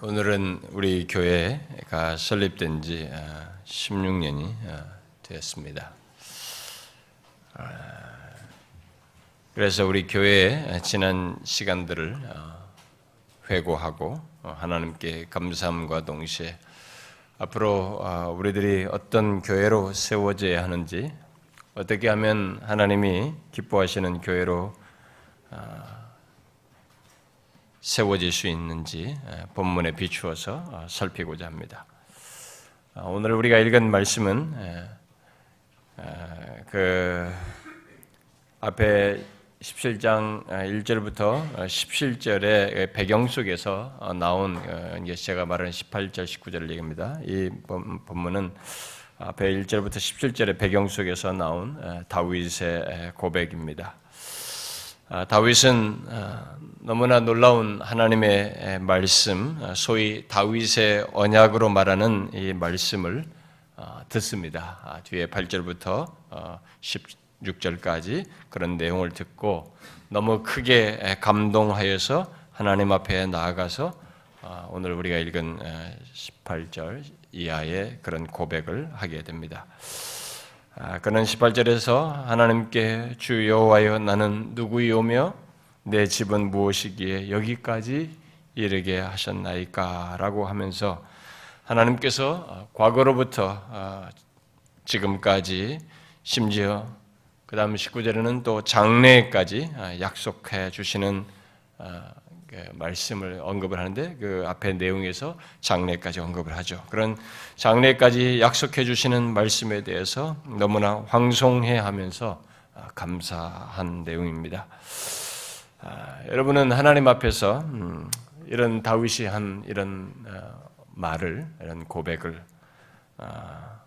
오늘은 우리 교회가 설립된 지 16년이 아, 아, 되었습니다. 아, 그래서 우리 교회의 지난 시간들을 회고하고 어, 하나님께 감사함과 동시에 앞으로 우리들이 어떤 교회로 세워져야 하는지 어떻게 하면 하나님이 기뻐하시는 교회로 세워질 수 있는지 본문에 비추어서 어, 살피고자 합니다. 어, 오늘 우리가 읽은 말씀은 그 앞에 17장 1절부터 17절의 배경 속에서 나온 제가 말하는 18절 19절을 얘기합니다. 이 본문은 앞에 1절부터 17절의 배경 속에서 나온 다윗의 고백입니다. 아, 다윗은 아, 너무나 놀라운 하나님의 말씀, 아, 소위 다윗의 언약으로 말하는 이 말씀을 듣습니다. 뒤에 8절부터 16절까지 그런 내용을 듣고 너무 크게 감동하여서 하나님 앞에 나아가서 오늘 우리가 읽은 18절 이하의 그런 고백을 하게 됩니다. 아, 그는 18절에서 하나님께 주 여호와여 나는 누구이오며 내 집은 무엇이기에 여기까지 이르게 하셨나이까라고 하면서 하나님께서 어, 과거로부터 어, 지금까지 심지어 그 다음 19절에는 또 장래까지 어, 약속해 주시는 그 말씀을 언급을 하는데 그 앞에 내용에서 장래까지 언급을 하죠. 그런 장래까지 약속해 주시는 말씀에 대해서 너무나 황송해 하면서 아, 감사한 내용입니다. 아, 여러분은 하나님 앞에서 음, 이런 다윗이 한 이런 어, 말을 이런 고백을 아,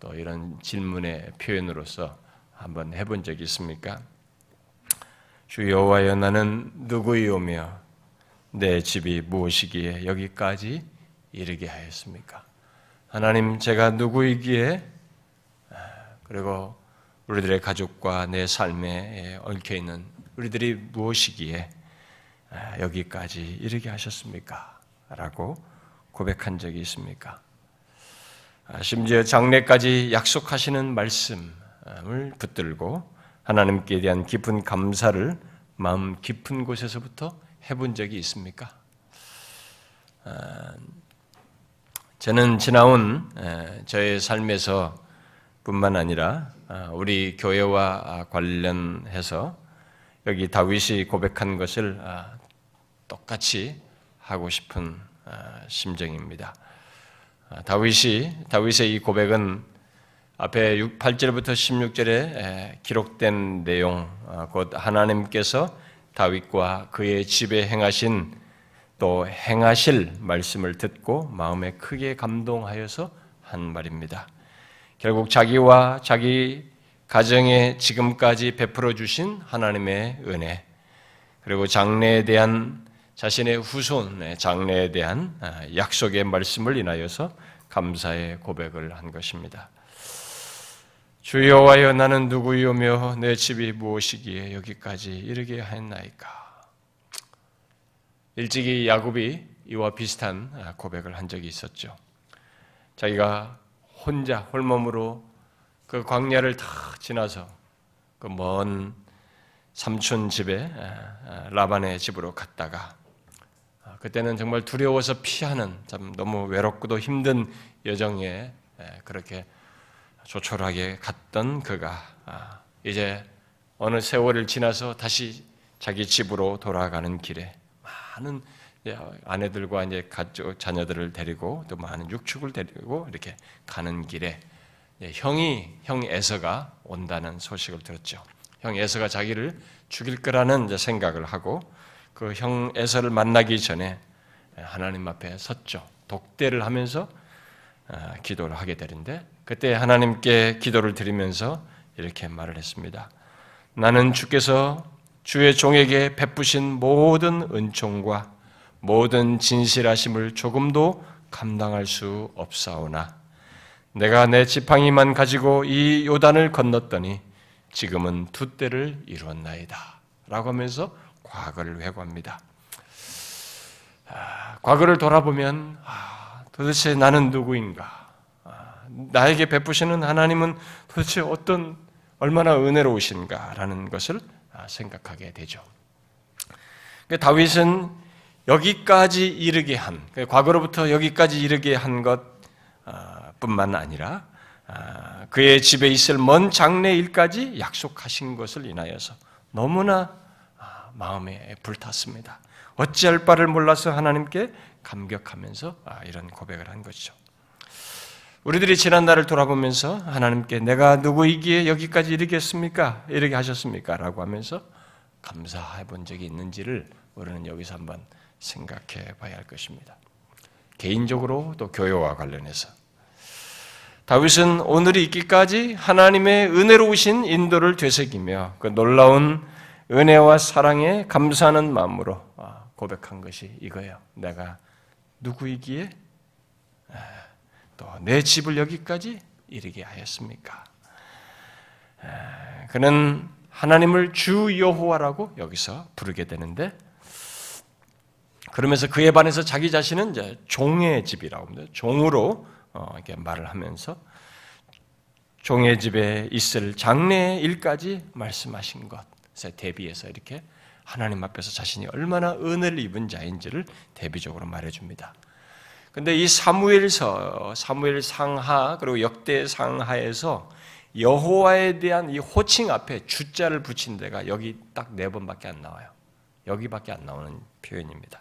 또 이런 질문의 표현으로서 한번 해본 적이 있습니까? 주 여호와여 나는 누구이오며 내 집이 무엇이기에 여기까지 이르게 하였습니까? 하나님, 제가 누구이기에 아, 그리고 우리들의 가족과 내 삶에 얽혀 있는 우리들이 무엇이기에 아, 여기까지 이르게 하셨습니까? 라고 고백한 적이 있습니까? 아, 심지어 장래까지 약속하시는 말씀을 붙들고 하나님께 대한 깊은 감사를 마음 깊은 곳에서부터 해본 적이 있습니까? 아, 저는 지나온 저의 삶에서 뿐만 아니라 아, 우리 교회와 관련해서 여기 다윗이 고백한 것을 아, 똑같이 하고 싶은 심정입니다. 다윗이 다윗의 이 고백은 앞에 8절부터 16절에 기록된 내용, 곧 하나님께서 다윗과 그의 집에 행하신 또 행하실 말씀을 듣고 마음에 크게 감동하여서 한 말입니다. 결국 자기와 자기 가정에 지금까지 베풀어 주신 하나님의 은혜, 그리고 장래에 대한 자신의 후손의 장래에 대한 아, 약속의 말씀을 인하여서 감사의 고백을 한 것입니다. 주여와여 나는 누구이오며 내 집이 무엇이기에 여기까지 이르게 하였나이까. 일찍이 야곱이 이와 비슷한 고백을 한 적이 있었죠. 자기가 혼자 홀몸으로 그 광야를 다 지나서 그 먼 삼촌 집에 라반의 집으로 갔다가 아, 그때는 정말 두려워서 피하는 참 너무 외롭고도 힘든 여정에 그렇게 조촐하게 갔던 그가 아, 이제 어느 세월을 지나서 다시 자기 집으로 돌아가는 길에 많은 아내들과 이제 가족 자녀들을 데리고 또 많은 육축을 데리고 이렇게 가는 길에 형이 형 에서가 온다는 소식을 들었죠. 형 에서가 자기를 죽일 거라는 생각을 하고 그 형 에서를 만나기 전에 하나님 앞에 섰죠. 독대를 하면서 아, 기도를 하게 되는데 그때 하나님께 기도를 드리면서 이렇게 말을 했습니다. 나는 주께서 주의 종에게 베푸신 모든 은총과 모든 진실하심을 조금도 감당할 수 없사오나 내가 내 지팡이만 가지고 이 요단을 건넜더니 지금은 두 때를 이루었나이다. 라고 하면서 과거를 회고합니다. 아, 과거를 돌아보면 아, 도대체 나는 누구인가? 아, 나에게 베푸시는 하나님은 도대체 어떤 얼마나 은혜로우신가라는 것을 생각하게 되죠. 그러니까 다윗은 여기까지 이르게 한 과거로부터 여기까지 이르게 한 것뿐만 아니라 그의 집에 있을 먼 장래일까지 약속하신 것을 인하여서 너무나 마음에 불탔습니다. 어찌할 바를 몰라서 하나님께 감격하면서 아, 이런 고백을 한 것이죠. 우리들이 지난 날을 돌아보면서 하나님께 내가 누구이기에 여기까지 이르겠습니까? 이르게 하셨습니까? 라고 하면서 감사해 본 적이 있는지를 우리는 여기서 한번 생각해 봐야 할 것입니다. 개인적으로 또 교회와 관련해서 다윗은 오늘이 있기까지 하나님의 은혜로우신 인도를 되새기며 그 놀라운 은혜와 사랑에 감사하는 마음으로 아, 고백한 것이 이거예요. 내가 누구이기에 아, 또 내 집을 여기까지 이르게 하였습니까? 아, 그는 하나님을 주 여호와라고 여기서 부르게 되는데 그러면서 그에 반해서 자기 자신은 이제 종의 집이라고 합니다. 종으로 어, 이렇게 말을 하면서 종의 집에 있을 장래 일까지 말씀하신 것. 대비해서 이렇게 하나님 앞에서 자신이 얼마나 은혜를 입은 자인지를 대비적으로 말해줍니다. 근데 이 사무엘서, 사무엘 상하 그리고 역대 상하에서 여호와에 대한 이 호칭 앞에 주자를 붙인 데가 여기 딱 네 번밖에 안 나와요. 여기밖에 안 나오는 표현입니다.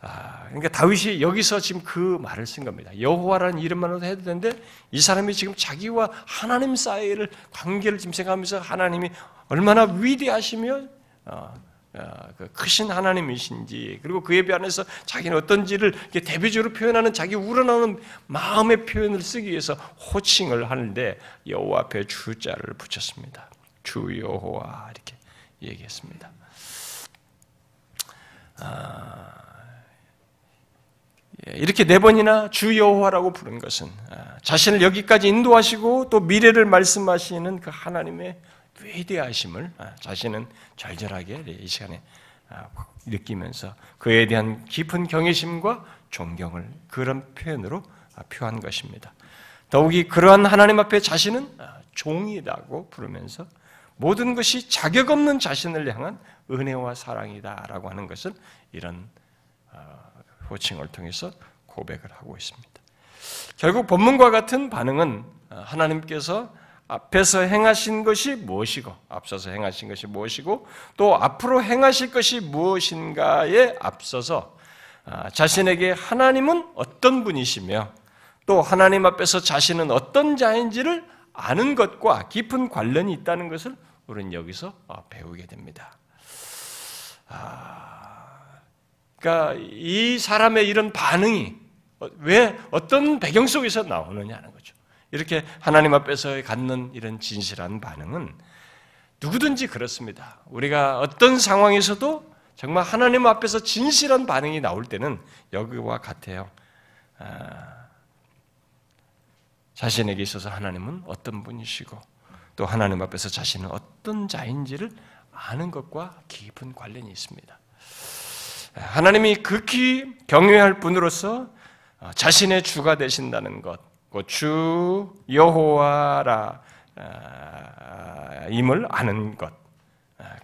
아, 그러니까 다윗이 여기서 지금 그 말을 쓴 겁니다. 여호와라는 이름만으로도 해도 되는데 이 사람이 지금 자기와 하나님 사이를 관계를 지금 생각하면서 하나님이 얼마나 위대하시며 어, 크신 하나님이신지 그리고 그에 비하서 자기는 어떤지를 대비적으로 표현하는 자기 우러나오는 마음의 표현을 쓰기 위해서 호칭을 하는데 여호와 앞에 주자를 붙였습니다. 주 여호와 이렇게 얘기했습니다. 아, 예, 이렇게 네 번이나 주 여호와라고 부른 것은 아, 자신을 여기까지 인도하시고 또 미래를 말씀하시는 그 하나님의 위대하심을 아, 자신은 절절하게 이 시간에 아, 느끼면서 그에 대한 깊은 경외심과 존경을 그런 표현으로 표한 것입니다. 더욱이 그러한 하나님 앞에 자신은 종이라고 부르면서 모든 것이 자격 없는 자신을 향한 은혜와 사랑이다라고 하는 것을 이런 호칭을 통해서 고백을 하고 있습니다. 결국 본문과 같은 반응은 하나님께서 앞에서 행하신 것이 무엇이고 앞서서 행하신 것이 무엇이고 또 앞으로 행하실 것이 무엇인가에 앞서서 아, 자신에게 하나님은 어떤 분이시며 또 하나님 앞에서 자신은 어떤 자인지를 아는 것과 깊은 관련이 있다는 것을 우리는 여기서 어, 배우게 됩니다. 아, 그러니까 이 사람의 이런 반응이 왜 어떤 배경 속에서 나오느냐는 거죠. 이렇게 하나님 앞에서 갖는 이런 진실한 반응은 누구든지 그렇습니다. 우리가 어떤 상황에서도 정말 하나님 앞에서 진실한 반응이 나올 때는 여기와 같아요. 아, 자신에게 있어서 하나님은 어떤 분이시고 또 하나님 앞에서 자신은 어떤 자인지를 아는 것과 깊은 관련이 있습니다. 하나님이 극히 경외할 분으로서 자신의 주가 되신다는 것, 주 여호와라 아, 임을 아는 것,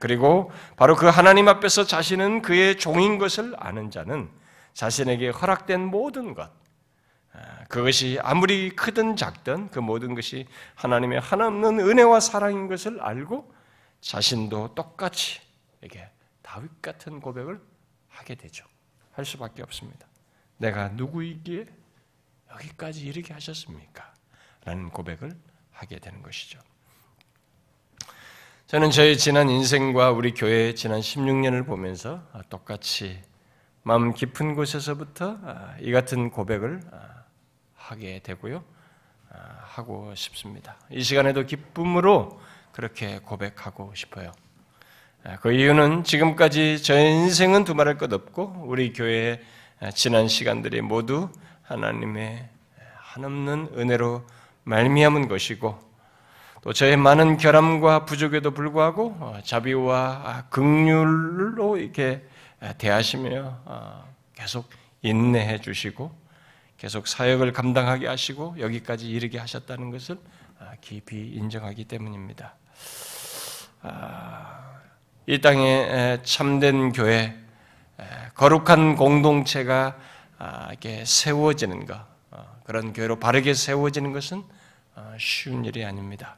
그리고 바로 그 하나님 앞에서 자신은 그의 종인 것을 아는 자는 자신에게 허락된 모든 것, 그것이 아무리 크든 작든 그 모든 것이 하나님의 하나없는 은혜와 사랑인 것을 알고 자신도 똑같이 이게 다윗 같은 고백을 하게 되죠. 할 수밖에 없습니다. 내가 누구이기에 여기까지 이르게 하셨습니까? 라는 고백을 하게 되는 것이죠. 저는 저의 지난 인생과 우리 교회의 지난 16년을 보면서 똑같이 마음 깊은 곳에서부터 이 같은 고백을 하게 되고요. 하고 싶습니다. 이 시간에도 기쁨으로 그렇게 고백하고 싶어요. 그 이유는 지금까지 저의 인생은 두말할 것 없고 우리 교회의 지난 시간들이 모두 하나님의 한없는 은혜로 말미암은 것이고 또 저의 많은 결함과 부족에도 불구하고 자비와 긍휼로 이렇게 대하시며 계속 인내해 주시고 계속 사역을 감당하게 하시고 여기까지 이르게 하셨다는 것을 깊이 인정하기 때문입니다. 이 땅에 참된 교회, 거룩한 공동체가 이렇게 세워지는 것, 그런 교회로 바르게 세워지는 것은 쉬운 일이 아닙니다.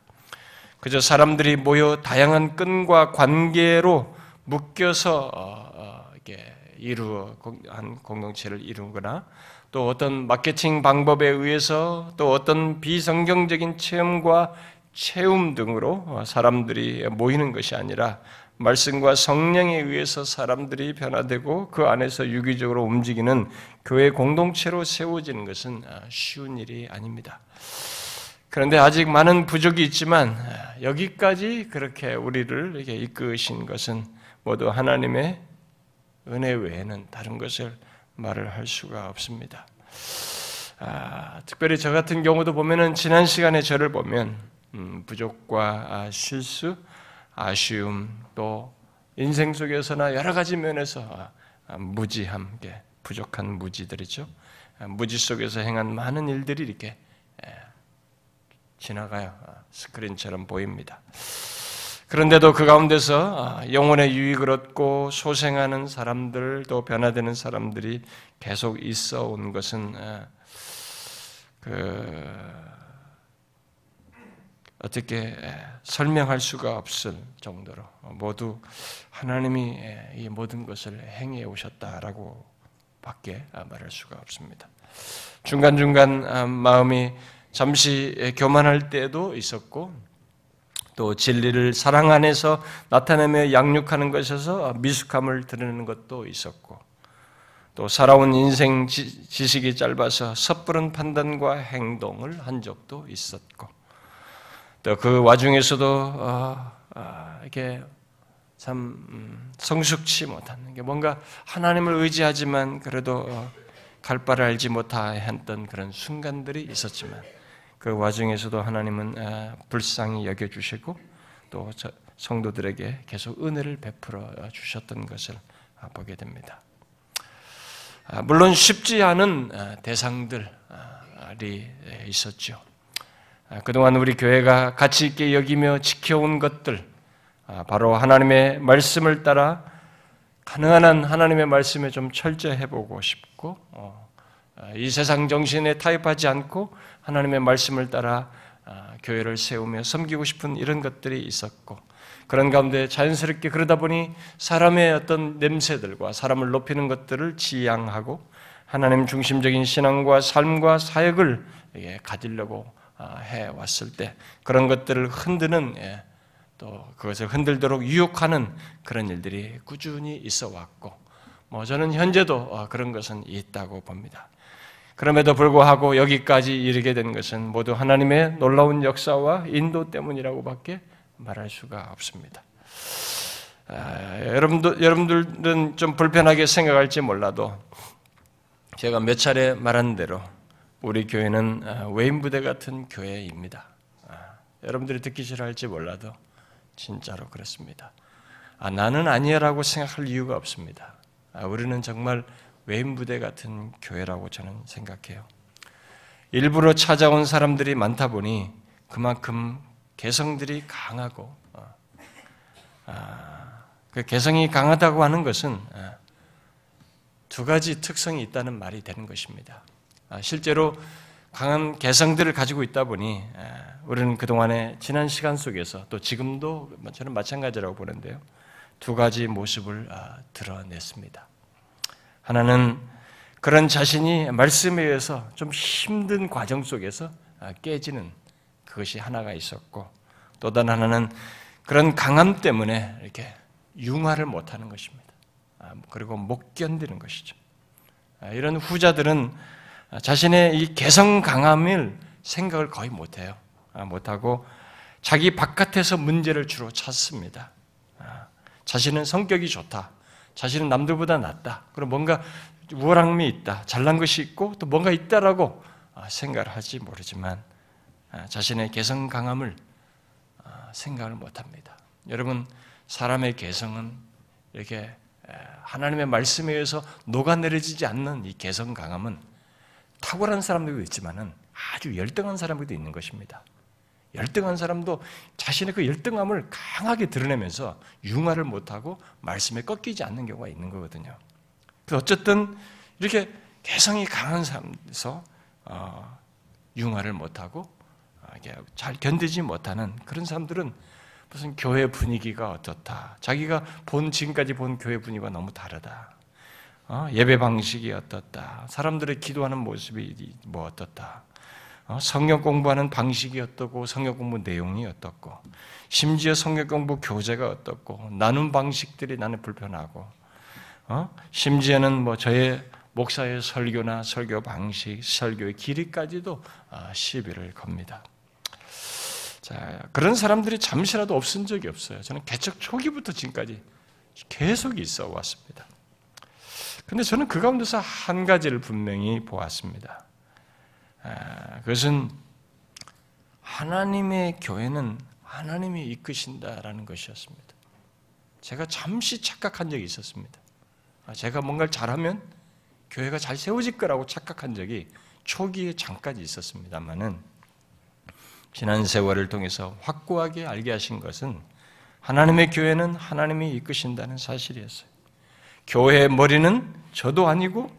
그저 사람들이 모여 다양한 끈과 관계로 묶여서 어, 어, 이게 이루어 한 공동체를 이루거나 또 어떤 마케팅 방법에 의해서 또 어떤 비성경적인 체험과 체험 등으로 어, 사람들이 모이는 것이 아니라 말씀과 성령에 의해서 사람들이 변화되고 그 안에서 유기적으로 움직이는 교회 공동체로 세워지는 것은 쉬운 일이 아닙니다. 그런데 아직 많은 부족이 있지만 여기까지 그렇게 우리를 이렇게 이끄신 것은 모두 하나님의 은혜 외에는 다른 것을 말을 할 수가 없습니다. 아, 특별히 저 같은 경우도 보면은 지난 시간에 저를 보면 음, 부족과 아, 실수, 아쉬움 또 인생 속에서나 여러 가지 면에서 아, 무지함, 부족한 무지들이죠. 아, 무지 속에서 행한 많은 일들이 이렇게 지나가요. 아, 스크린처럼 보입니다. 그런데도 그 가운데서 아, 영혼의 유익을 얻고 소생하는 사람들, 또 변화되는 사람들이 계속 있어 온 것은 아, 그 어떻게 설명할 수가 없을 정도로 모두 하나님이 이 모든 것을 행해 오셨다라고 밖에 말할 수가 없습니다. 중간중간 마음이 잠시 교만할 때도 있었고 또 진리를 사랑 안에서 나타내며 양육하는 것에서 미숙함을 드러내는 것도 있었고 또 살아온 인생 지식이 짧아서 섣부른 판단과 행동을 한 적도 있었고 또 그 와중에서도 어, 어, 이렇게 참 음, 성숙치 못한 게 뭔가 하나님을 의지하지만 그래도 어, 갈 바를 알지 못했던 그런 순간들이 있었지만 그 와중에서도 하나님은 아, 불쌍히 여겨주시고 또 성도들에게 계속 은혜를 베풀어 주셨던 것을 보게 됩니다. 아, 물론 쉽지 않은 아, 대상들이 있었죠. 그동안 우리 교회가 가치 있게 여기며 지켜온 것들, 바로 하나님의 말씀을 따라 가능한 한 하나님의 말씀에 좀 철저해 보고 싶고, 어, 이 세상 정신에 타협하지 않고 하나님의 말씀을 따라 아, 교회를 세우며 섬기고 싶은 이런 것들이 있었고 그런 가운데 자연스럽게 그러다 보니 사람의 어떤 냄새들과 사람을 높이는 것들을 지양하고 하나님 중심적인 신앙과 삶과 사역을 가지려고 아, 해 왔을 때 그런 것들을 흔드는 예, 또 그것을 흔들도록 유혹하는 그런 일들이 꾸준히 있어 왔고 뭐 저는 현재도 어, 그런 것은 있다고 봅니다. 그럼에도 불구하고 여기까지 이르게 된 것은 모두 하나님의 놀라운 역사와 인도 때문이라고밖에 말할 수가 없습니다. 아, 여러분들, 여러분들은 좀 불편하게 생각할지 몰라도 제가 몇 차례 말한 대로 우리 교회는 아, 외인 부대 같은 교회입니다. 아, 여러분들이 듣기 싫어할지 몰라도 진짜로 그렇습니다. 아, 나는 아니야라고 생각할 이유가 없습니다. 아, 우리는 정말 외인 부대 같은 교회라고 저는 생각해요. 일부러 찾아온 사람들이 많다 보니 그만큼 개성들이 강하고 어, 아, 그 개성이 강하다고 하는 것은 아, 두 가지 특성이 있다는 말이 되는 것입니다. 아, 실제로 강한 개성들을 가지고 있다 보니 우리는 그동안의 지난 시간 속에서 또 지금도 저는 마찬가지라고 보는데요. 두 가지 모습을 드러냈습니다. 하나는 그런 자신이 말씀에 의해서 좀 힘든 과정 속에서 아, 깨지는 그것이 하나가 있었고 또 다른 하나는 그런 강함 때문에 이렇게 융화를 못하는 것입니다. 아, 그리고 못 견디는 것이죠. 아, 이런 후자들은 자신의 이 개성 강함을 생각을 거의 못해요. 못하고 자기 바깥에서 문제를 주로 찾습니다. 자신은 성격이 좋다. 자신은 남들보다 낫다. 그럼 뭔가 우월함이 있다. 잘난 것이 있고 또 뭔가 있다라고 아, 생각을 하지 모르지만 아, 자신의 개성 강함을 아, 생각을 못합니다. 여러분 사람의 개성은 이렇게 하나님의 말씀에 의해서 녹아내려지지 않는 이 개성 강함은 탁월한 사람들도 있지만은 아주 열등한 사람들도 있는 것입니다. 열등한 사람도 자신의 그 열등함을 강하게 드러내면서 융화를 못하고 말씀에 꺾이지 않는 경우가 있는 거거든요. 어쨌든 이렇게 개성이 강한 사람에서 어, 융화를 못하고 어, 잘 견디지 못하는 그런 사람들은 무슨 교회 분위기가 어떻다. 자기가 본 지금까지 본 교회 분위기가 너무 다르다. 어? 예배 방식이 어떻다. 사람들의 기도하는 모습이 뭐 어떻다. 어? 성경 공부하는 방식이 어떻고 성경 공부 내용이 어떻고 심지어 성경 공부 교재가 어떻고 나눈 방식들이 나는 불편하고 어? 심지어는 뭐 저의 목사의 설교나 설교 방식, 설교의 길이까지도 아, 시비를 겁니다. 자, 그런 사람들이 잠시라도 없은 적이 없어요. 저는 개척 초기부터 지금까지 계속 있어 왔습니다. 근데 저는 그 가운데서 한 가지를 분명히 보았습니다. 아, 그것은 하나님의 교회는 하나님이 이끄신다라는 것이었습니다. 제가 잠시 착각한 적이 있었습니다. 아, 제가 뭔가를 잘하면 교회가 잘 세워질 거라고 착각한 적이 초기에 잠깐 있었습니다만은 지난 세월을 통해서 확고하게 알게 하신 것은 하나님의 교회는 하나님이 이끄신다는 사실이었어요. 교회의 머리는 저도 아니고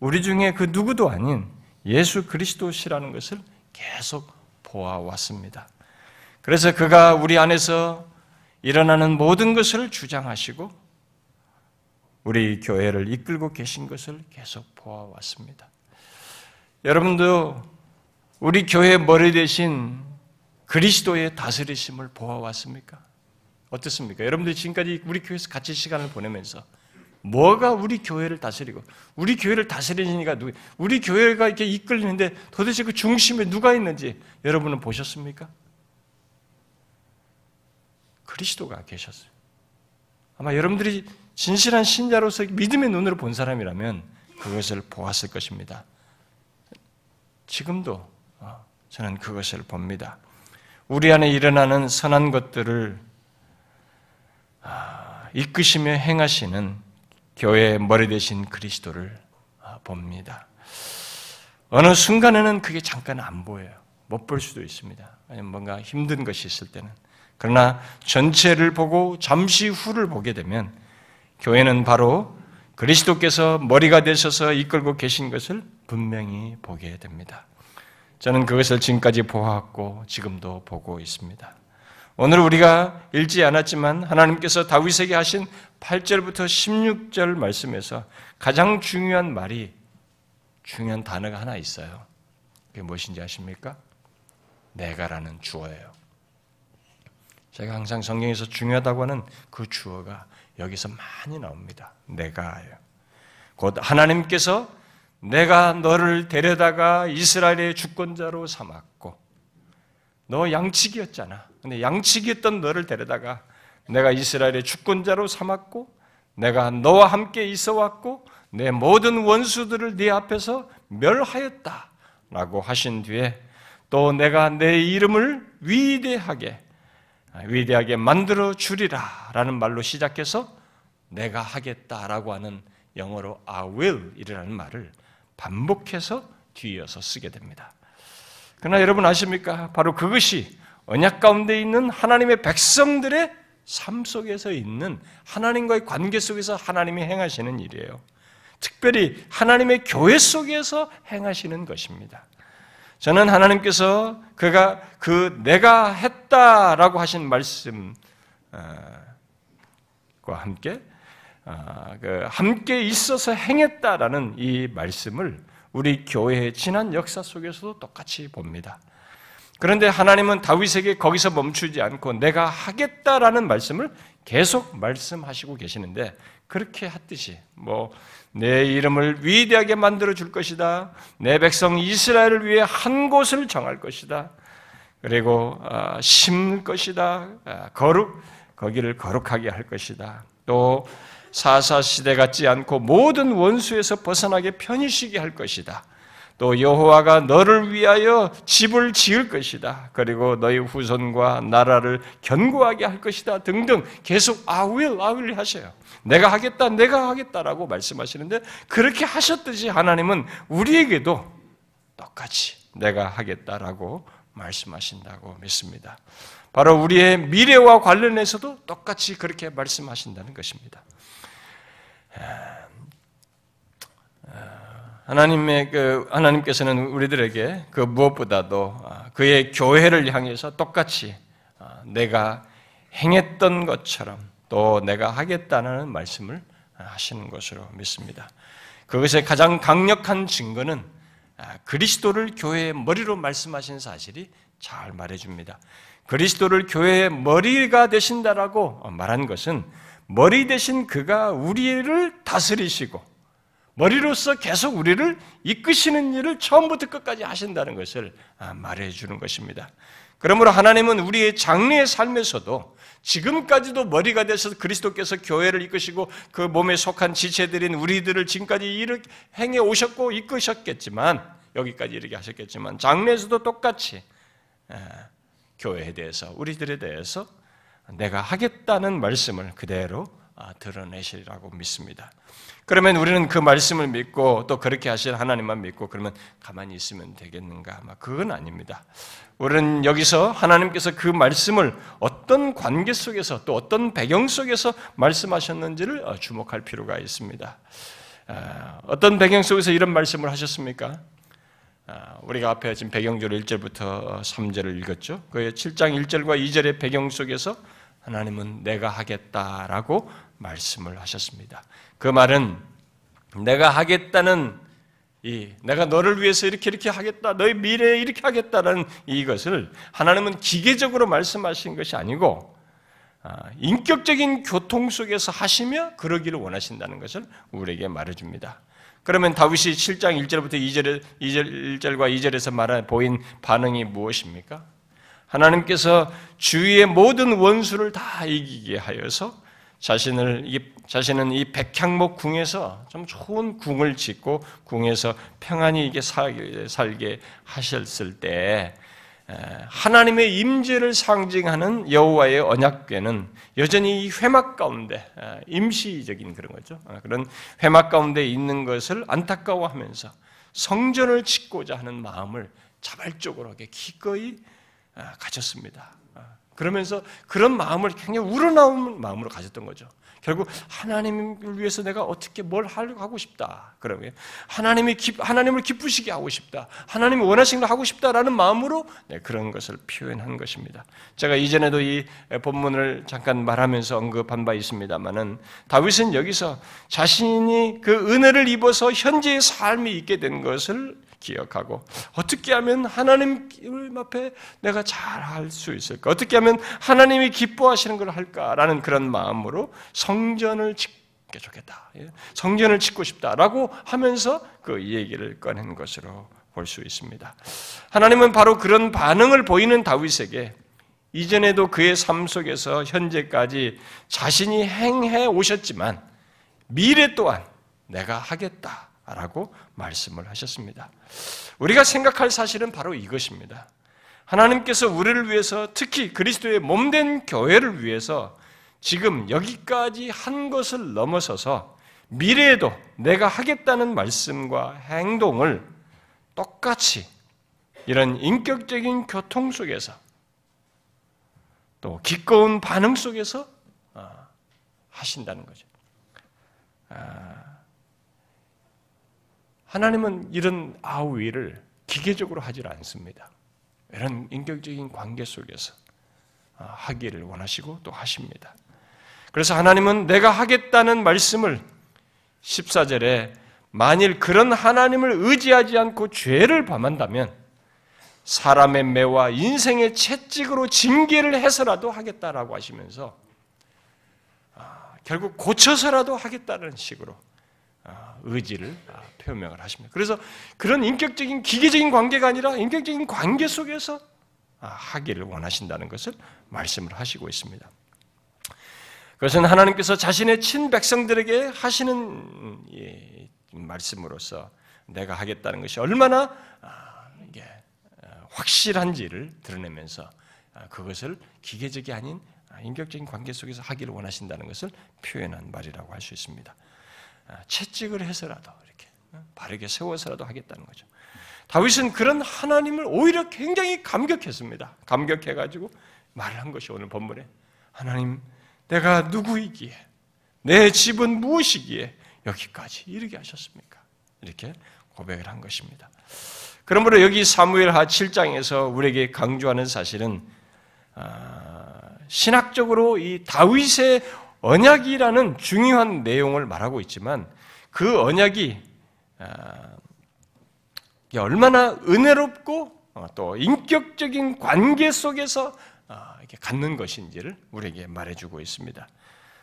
우리 중에 그 누구도 아닌 예수 그리스도시라는 것을 계속 보아왔습니다. 그래서 그가 우리 안에서 일어나는 모든 것을 주장하시고 우리 교회를 이끌고 계신 것을 계속 보아왔습니다. 여러분도 우리 교회 머리 대신 그리스도의 다스리심을 보아왔습니까? 어떻습니까? 여러분들이 지금까지 우리 교회에서 같이 시간을 보내면서 뭐가 우리 교회를 다스리고 우리 교회를 다스리니까 누구? 우리 교회가 이렇게 이끌리는데 도대체 그 중심에 누가 있는지 여러분은 보셨습니까? 그리스도가 계셨어요. 아마 여러분들이 진실한 신자로서 믿음의 눈으로 본 사람이라면 그것을 보았을 것입니다. 지금도 어, 저는 그것을 봅니다. 우리 안에 일어나는 선한 것들을 아, 이끄시며 행하시는 교회의 머리 대신 그리스도를 아, 봅니다. 어느 순간에는 그게 잠깐 안 보여요. 못 볼 수도 있습니다. 아니면 뭔가 힘든 것이 있을 때는. 그러나 전체를 보고 잠시 후를 보게 되면 교회는 바로 그리스도께서 머리가 되셔서 이끌고 계신 것을 분명히 보게 됩니다. 저는 그것을 지금까지 보았고 지금도 보고 있습니다. 오늘 우리가 읽지 않았지만 하나님께서 다윗에게 하신 8절부터 16절 말씀에서 가장 중요한 말이 중요한 단어가 하나 있어요. 그게 무엇인지 아십니까? 내가라는 주어예요. 제가 항상 성경에서 중요하다고 하는 그 주어가 여기서 많이 나옵니다. 내가요. 곧 하나님께서 내가 너를 데려다가 이스라엘의 주권자로 삼았고 너 양치기였잖아. 근데 양치기였던 너를 데려다가 내가 이스라엘의 주권자로 삼았고 내가 너와 함께 있어 왔고 내 모든 원수들을 네 앞에서 멸하였다라고 하신 뒤에 또 내가 내 이름을 위대하게 위대하게 만들어 주리라라는 말로 시작해서 내가 하겠다라고 하는 영어로 I will 이라는 말을 반복해서 뒤이어서 쓰게 됩니다. 그러나 여러분 아십니까? 바로 그것이 언약 가운데 있는 하나님의 백성들의 삶 속에서 있는 하나님과의 관계 속에서 하나님이 행하시는 일이에요. 특별히 하나님의 교회 속에서 행하시는 것입니다. 저는 하나님께서 그가 그 내가 했다라고 하신 말씀과 함께 아, 그 함께 있어서 행했다라는 이 말씀을 우리 교회의 지난 역사 속에서도 똑같이 봅니다. 그런데 하나님은 다윗에게 거기서 멈추지 않고 내가 하겠다라는 말씀을 계속 말씀하시고 계시는데 그렇게 했듯이 뭐 내 이름을 위대하게 만들어 줄 것이다. 내 백성 이스라엘을 위해 한 곳을 정할 것이다. 그리고 아, 심을 것이다. 아, 거룩 거기를 거룩하게 할 것이다. 또 사사 시대 같지 않고 모든 원수에서 벗어나게 편히 쉬게 할 것이다. 또 여호와가 너를 위하여 집을 지을 것이다. 그리고 너희 후손과 나라를 견고하게 할 것이다. 등등 계속 I will, I will 하셔요. 내가 하겠다, 내가 하겠다라고 말씀하시는데 그렇게 하셨듯이 하나님은 우리에게도 똑같이 내가 하겠다라고 말씀하신다고 믿습니다. 바로 우리의 미래와 관련해서도 똑같이 그렇게 말씀하신다는 것입니다. 하나님의 그 하나님께서는 우리들에게 그 무엇보다도 아, 그의 교회를 향해서 똑같이 아, 내가 행했던 것처럼 또 내가 하겠다는 말씀을 하시는 것으로 믿습니다. 그것의 가장 강력한 증거는 아, 그리스도를 교회의 머리로 말씀하신 사실이 잘 말해줍니다. 그리스도를 교회의 머리가 되신다라고 말한 것은 머리 대신 그가 우리를 다스리시고 머리로서 계속 우리를 이끄시는 일을 처음부터 끝까지 하신다는 것을 아, 말해주는 것입니다. 그러므로 하나님은 우리의 장래의 삶에서도 지금까지도 머리가 되셔서 그리스도께서 교회를 이끄시고 그 몸에 속한 지체들인 우리들을 지금까지 이렇게 행해 오셨고 이끄셨겠지만 여기까지 이렇게 하셨겠지만 장래에서도 똑같이 아, 교회에 대해서 우리들에 대해서 내가 하겠다는 말씀을 그대로 아, 드러내시라고 믿습니다. 그러면 우리는 그 말씀을 믿고 또 그렇게 하실 하나님만 믿고 그러면 가만히 있으면 되겠는가? 그건 아닙니다. 우리는 여기서 하나님께서 그 말씀을 어떤 관계 속에서 또 어떤 배경 속에서 말씀하셨는지를 어, 주목할 필요가 있습니다. 아, 어떤 배경 속에서 이런 말씀을 하셨습니까? 아, 우리가 앞에 지금 배경절 1절부터 3절을 읽었죠. 그 7장 1절과 2절의 배경 속에서 하나님은 내가 하겠다라고 말씀을 하셨습니다. 그 말은 내가 하겠다는 이 내가 너를 위해서 이렇게 이렇게 하겠다, 너의 미래에 이렇게 하겠다는 이것을 하나님은 기계적으로 말씀하신 것이 아니고 아, 인격적인 교통 속에서 하시며 그러기를 원하신다는 것을 우리에게 말해줍니다. 그러면 다윗이 7장 1절부터 2절, 2절, 1절과 2절에서 말한 보인 반응이 무엇입니까? 하나님께서 주위의 모든 원수를 다 이기게 하여서 자신을 자신은 이 백향목 궁에서 좀 좋은 궁을 짓고 궁에서 평안히 이게 살게 하셨을 때 하나님의 임재를 상징하는 여호와의 언약궤는 여전히 이 회막 가운데 임시적인 그런 거죠. 어, 그런 회막 가운데 있는 것을 안타까워하면서 성전을 짓고자 하는 마음을 자발적으로 기꺼이 가졌습니다. 그러면서 그런 마음을 굉장히 우러나온 마음으로 가졌던 거죠. 결국 하나님을 위해서 내가 어떻게 뭘 하고 싶다. 그러면 하나님이 기, 하나님을 기쁘시게 하고 싶다. 하나님이 원하시는 걸 하고 싶다라는 마음으로 네, 그런 것을 표현한 것입니다. 제가 이전에도 이 본문을 잠깐 말하면서 언급한 바 있습니다만은 다윗은 여기서 자신이 그 은혜를 입어서 현재의 삶이 있게 된 것을 기억하고 어떻게 하면 하나님 앞에 내가 잘 할 수 있을까? 어떻게 하면 하나님이 기뻐하시는 걸 할까라는 그런 마음으로 성전을 짓게 좋겠다. 예? 성전을 짓고 싶다라고 하면서 그 얘기를 꺼낸 것으로 볼 수 있습니다. 하나님은 바로 그런 반응을 보이는 다윗에게 이전에도 그의 삶 속에서 현재까지 자신이 행해 오셨지만 미래 또한 내가 하겠다. 라고 말씀을 하셨습니다. 우리가 생각할 사실은 바로 이것입니다. 하나님께서 우리를 위해서 특히 그리스도의 몸된 교회를 위해서 지금 여기까지 한 것을 넘어서서 미래에도 내가 하겠다는 말씀과 행동을 똑같이 이런 인격적인 교통 속에서 또 기꺼운 반응 속에서 아, 하신다는 거죠. 아, 하나님은 이런 아우위를 기계적으로 하질 않습니다. 이런 인격적인 관계 속에서 아, 하기를 원하시고 또 하십니다. 그래서 하나님은 내가 하겠다는 말씀을 14절에 만일 그런 하나님을 의지하지 않고 죄를 범한다면 사람의 매와 인생의 채찍으로 징계를 해서라도 하겠다라고 하시면서 아, 결국 고쳐서라도 하겠다는 식으로 아, 의지를 표명을 하십니다. 그래서 그런 인격적인 기계적인 관계가 아니라 인격적인 관계 속에서 아, 하기를 원하신다는 것을 말씀을 하시고 있습니다. 그것은 하나님께서 자신의 친 백성들에게 하시는 말씀으로서 내가 하겠다는 것이 얼마나 아, 어, 확실한지를 드러내면서 아, 그것을 기계적이 아닌 인격적인 관계 속에서 하기를 원하신다는 것을 표현한 말이라고 할 수 있습니다. 채찍을 해서라도 바르게 세워서라도 하겠다는 거죠. 다윗은 그런 하나님을 오히려 굉장히 감격했습니다. 감격해가지고 말을 한 것이 오늘 본문에 하나님 내가 누구이기에 내 집은 무엇이기에 여기까지 이르게 하셨습니까? 이렇게 고백을 한 것입니다. 그러므로 여기 사무엘하 7장에서 우리에게 강조하는 사실은 아, 신학적으로 이 다윗의 언약이라는 중요한 내용을 말하고 있지만 그 언약이 아, 얼마나 은혜롭고 어, 또 인격적인 관계 속에서 아, 갖는 것인지를 우리에게 말해주고 있습니다.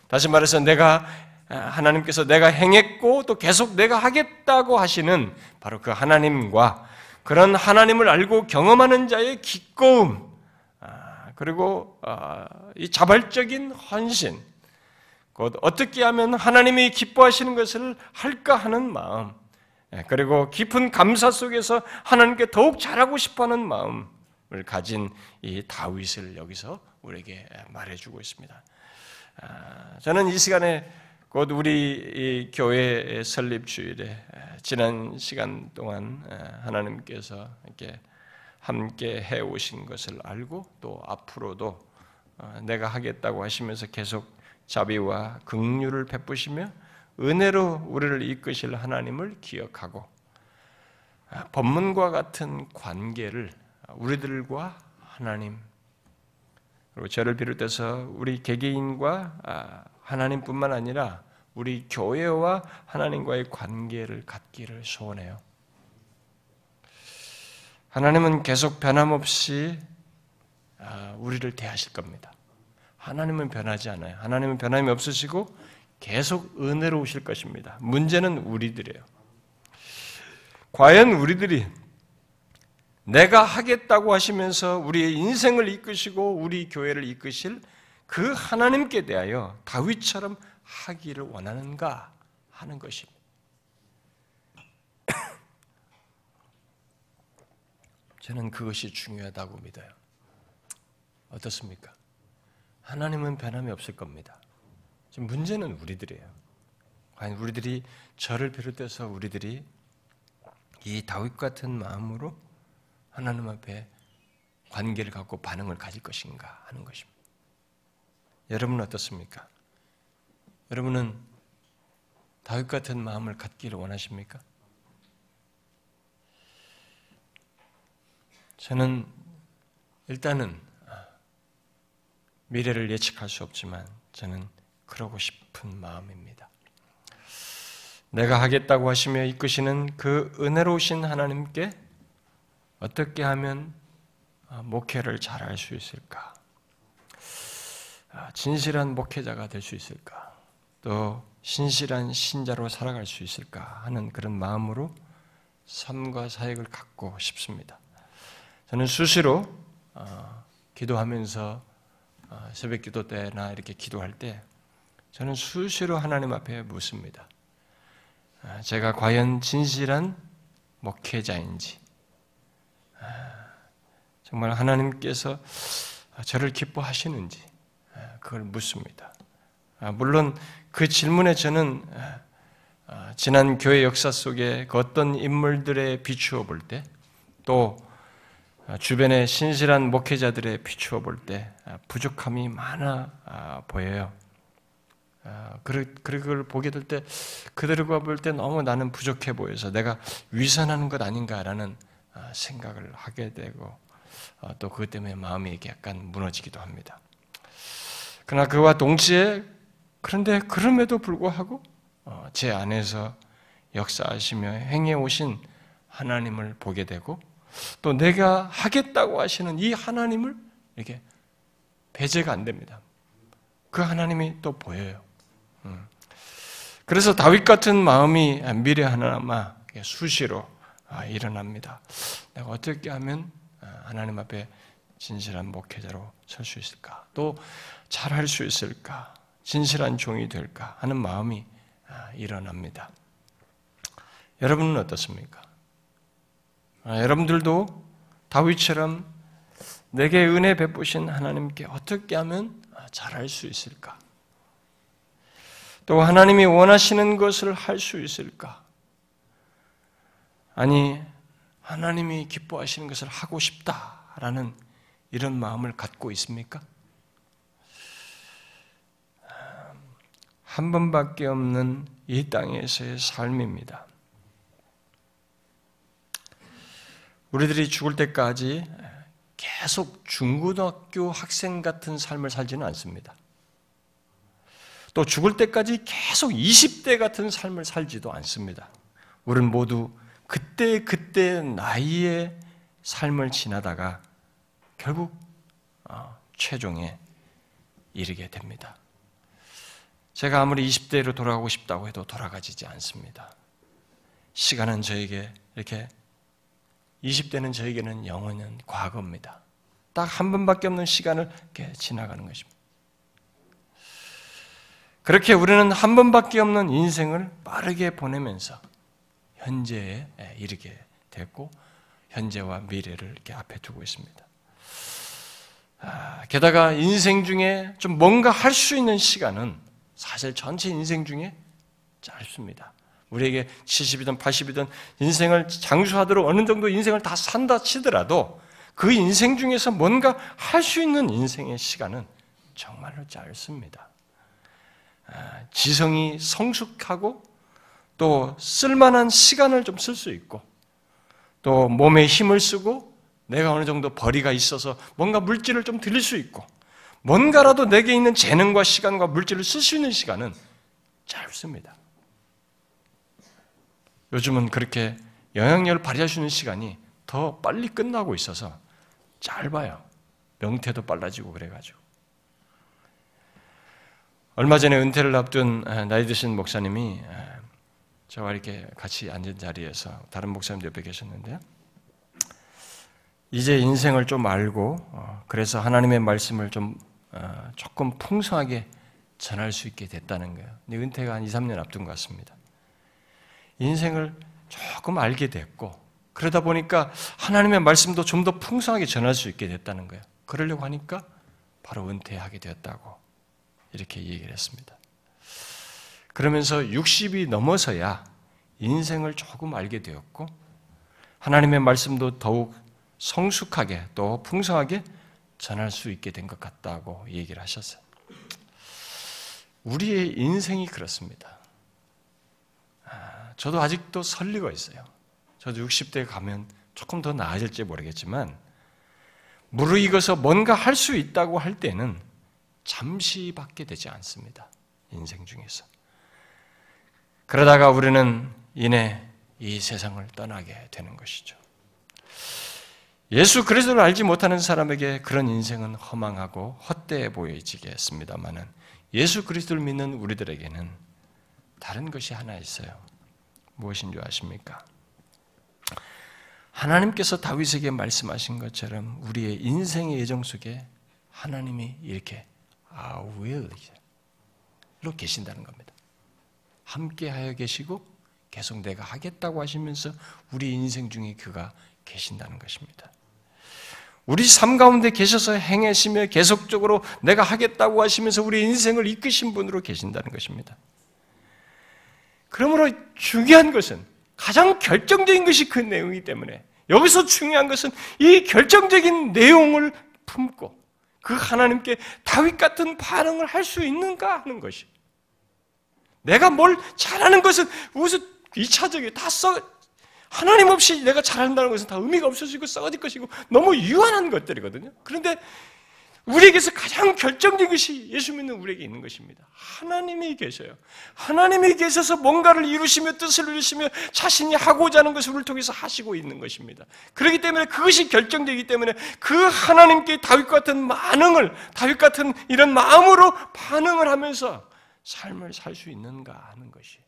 다시 말해서 내가 아, 하나님께서 내가 행했고 또 계속 내가 하겠다고 하시는 바로 그 하나님과 그런 하나님을 알고 경험하는 자의 기꺼움 아, 그리고 이 자발적인 헌신 곧 어떻게 하면 하나님이 기뻐하시는 것을 할까 하는 마음 예, 그리고 깊은 감사 속에서 하나님께 더욱 잘하고 싶어하는 마음을 가진 이 다윗을 여기서 우리에게 말해주고 있습니다. 아, 저는 이 시간에 곧 우리 교회 설립 주일에 지난 시간 동안 하나님께서 이렇게 함께 해 오신 것을 알고 또 앞으로도 어, 내가 하겠다고 하시면서 계속 자비와 긍휼을 베푸시며 은혜로 우리를 이끄실 하나님을 기억하고 아, 법문과 같은 관계를 우리들과 하나님 그리고 저를 비롯해서 우리 개개인과 아, 하나님뿐만 아니라 우리 교회와 하나님과의 관계를 갖기를 소원해요. 하나님은 계속 변함없이 아, 우리를 대하실 겁니다. 하나님은 변하지 않아요. 하나님은 변함이 없으시고 계속 은혜로우실 것입니다. 문제는 우리들이에요. 과연 우리들이 내가 하겠다고 하시면서 우리의 인생을 이끄시고 우리 교회를 이끄실 그 하나님께 대하여 다윗처럼 하기를 원하는가 하는 것입니다. 저는 그것이 중요하다고 믿어요. 어떻습니까? 하나님은 변함이 없을 겁니다. 지금 문제는 우리들이에요. 과연 우리들이 저를 비롯해서 우리들이 이 다윗 같은 마음으로 하나님 앞에 관계를 갖고 반응을 가질 것인가 하는 것입니다. 여러분은 어떻습니까? 여러분은 다윗 같은 마음을 갖기를 원하십니까? 저는 일단은 미래를 예측할 수 없지만 저는 그러고 싶은 마음입니다. 내가 하겠다고 하시며 이끄시는 그 은혜로우신 하나님께 어떻게 하면 아, 목회를 잘할 수 있을까? 아, 진실한 목회자가 될 수 있을까? 또 신실한 신자로 살아갈 수 있을까 하는 그런 마음으로 삶과 사역을 갖고 싶습니다. 저는 수시로 어, 기도하면서 어, 새벽 기도 때나 이렇게 기도할 때 저는 수시로 하나님 앞에 묻습니다. 아, 제가 과연 진실한 목회자인지, 아, 정말 하나님께서 저를 기뻐하시는지, 아, 그걸 묻습니다. 물론 그 질문에 저는 지난 교회 역사 속에 그 어떤 인물들에 비추어 볼 때, 또 주변의 신실한 목회자들에 비추어 볼 때 부족함이 많아 보여요. 아, 그걸 보게 될 때 그들과 볼 때 너무 나는 부족해 보여서 내가 위선하는 것 아닌가라는 아, 생각을 하게 되고 아, 또 그것 때문에 마음이 약간 무너지기도 합니다. 그러나 그와 동시에 그런데 그럼에도 불구하고 어, 제 안에서 역사하시며 행해 오신 하나님을 보게 되고 또 내가 하겠다고 하시는 이 하나님을 이렇게 배제가 안 됩니다. 그 하나님이 또 보여요. 음. 그래서 다윗 같은 마음이 미래 하나마 수시로 아, 일어납니다. 내가 어떻게 하면 아, 하나님 앞에 진실한 목회자로 설 수 있을까? 또 잘할 수 있을까? 진실한 종이 될까? 하는 마음이 아, 일어납니다. 여러분은 어떻습니까? 아, 여러분들도 다윗처럼 내게 은혜 베푸신 하나님께 어떻게 하면 잘할 수 있을까? 또 하나님이 원하시는 것을 할 수 있을까? 아니, 하나님이 기뻐하시는 것을 하고 싶다라는 이런 마음을 갖고 있습니까? 한 번밖에 없는 이 땅에서의 삶입니다. 우리들이 죽을 때까지 계속 중고등학교 학생 같은 삶을 살지는 않습니다. 또 죽을 때까지 계속 20대 같은 삶을 살지도 않습니다. 우리는 모두 그때 그때 나이의 삶을 지나다가 결국 어, 최종에 이르게 됩니다. 제가 아무리 20대로 돌아가고 싶다고 해도 돌아가지지 않습니다. 시간은 저에게 이렇게 20대는 저에게는 영원한 과거입니다. 딱 한 번밖에 없는 시간을 이렇게 지나가는 것입니다. 그렇게 우리는 한 번밖에 없는 인생을 빠르게 보내면서 현재에 이르게 됐고 현재와 미래를 이렇게 앞에 두고 있습니다. 아, 게다가 인생 중에 좀 뭔가 할 수 있는 시간은 사실 전체 인생 중에 짧습니다. 우리에게 70이든 80이든 인생을 장수하도록 어느 정도 인생을 다 산다 치더라도 그 인생 중에서 뭔가 할 수 있는 인생의 시간은 정말로 짧습니다. 아, 지성이 성숙하고 또 쓸만한 시간을 좀 쓸 수 있고 또 몸에 힘을 쓰고 내가 어느 정도 벌이가 있어서 뭔가 물질을 좀 들일 수 있고 뭔가라도 내게 있는 재능과 시간과 물질을 쓸 수 있는 시간은 짧습니다. 요즘은 그렇게 영향력을 발휘할 수 있는 시간이 더 빨리 끝나고 있어서 짧아요. 명태도 빨라지고 그래가지고. 얼마 전에 은퇴를 앞둔 나이 드신 목사님이 저와 이렇게 같이 앉은 자리에서 다른 목사님 옆에 계셨는데요. 이제 인생을 좀 알고 어, 그래서 하나님의 말씀을 좀 어, 조금 풍성하게 전할 수 있게 됐다는 거예요. 근데 은퇴가 한 2, 3년 앞둔 것 같습니다. 인생을 조금 알게 됐고 그러다 보니까 하나님의 말씀도 좀 더 풍성하게 전할 수 있게 됐다는 거예요. 그러려고 하니까 바로 은퇴하게 되었다고 이렇게 얘기를 했습니다. 그러면서 60이 넘어서야 인생을 조금 알게 되었고 하나님의 말씀도 더욱 성숙하게 또 풍성하게 전할 수 있게 된 것 같다고 얘기를 하셨어요. 우리의 인생이 그렇습니다. 아, 저도 아직도 설리고 있어요. 저도 60대 가면 조금 더 나아질지 모르겠지만 무르익어서 뭔가 할 수 있다고 할 때는 잠시밖에 되지 않습니다. 인생 중에서. 그러다가 우리는 이내 이 세상을 떠나게 되는 것이죠. 예수 그리스도를 알지 못하는 사람에게 그런 인생은 허망하고 헛되어 보여지겠습니다만은 예수 그리스도를 믿는 우리들에게는 다른 것이 하나 있어요. 무엇인 줄 아십니까? 하나님께서 다윗에게 말씀하신 것처럼 우리의 인생의 예정 속에 하나님이 이렇게 I will로 계신다는 겁니다. 함께 하여 계시고 계속 내가 하겠다고 하시면서 우리 인생 중에 그가 계신다는 것입니다. 우리 삶 가운데 계셔서 행하시며 계속적으로 내가 하겠다고 하시면서 우리 인생을 이끄신 분으로 계신다는 것입니다. 그러므로 중요한 것은 가장 결정적인 것이 그 내용이기 때문에 여기서 중요한 것은 이 결정적인 내용을 품고 그 하나님께 다윗 같은 반응을 할 수 있는가 하는 것이. 내가 뭘 잘하는 것은 무슨 2차적이에요. 다 써, 하나님 없이 내가 잘한다는 것은 다 의미가 없어지고 썩어질 것이고 너무 유한한 것들이거든요. 그런데 우리에게서 가장 결정적인 것이 예수 믿는 우리에게 있는 것입니다. 하나님이 계셔요. 하나님이 계셔서 뭔가를 이루시며 뜻을 이루시며 자신이 하고자 하는 것을 우리를 통해서 하시고 있는 것입니다. 그렇기 때문에 그것이 결정적이기 때문에 그 하나님께 다윗 같은 반응을 다윗 같은 이런 마음으로 반응을 하면서 삶을 살 수 있는가 하는 것이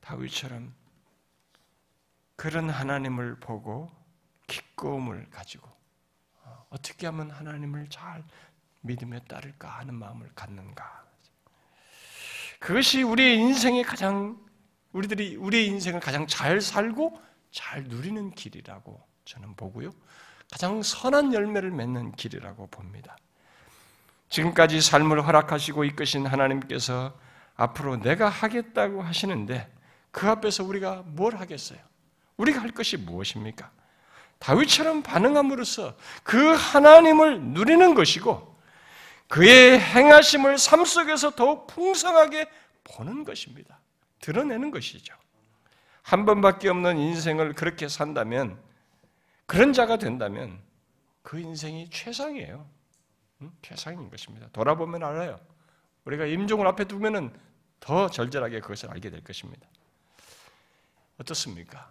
다윗처럼 그런 하나님을 보고 기꺼움을 가지고 어떻게 하면 하나님을 잘 믿으며 따를까 하는 마음을 갖는가. 그것이 우리의 인생의 가장 우리들이 우리의 인생을 가장 잘 살고 잘 누리는 길이라고 저는 보고요. 가장 선한 열매를 맺는 길이라고 봅니다. 지금까지 삶을 허락하시고 이끄신 하나님께서 앞으로 내가 하겠다고 하시는데 그 앞에서 우리가 뭘 하겠어요? 우리가 할 것이 무엇입니까? 다윗처럼 반응함으로써 그 하나님을 누리는 것이고 그의 행하심을 삶 속에서 더욱 풍성하게 보는 것입니다. 드러내는 것이죠. 한 번밖에 없는 인생을 그렇게 산다면 그런 자가 된다면 그 인생이 최상이에요. 응? 최상인 것입니다. 돌아보면 알아요. 우리가 임종을 앞에 두면은 더 절절하게 그것을 알게 될 것입니다. 어떻습니까?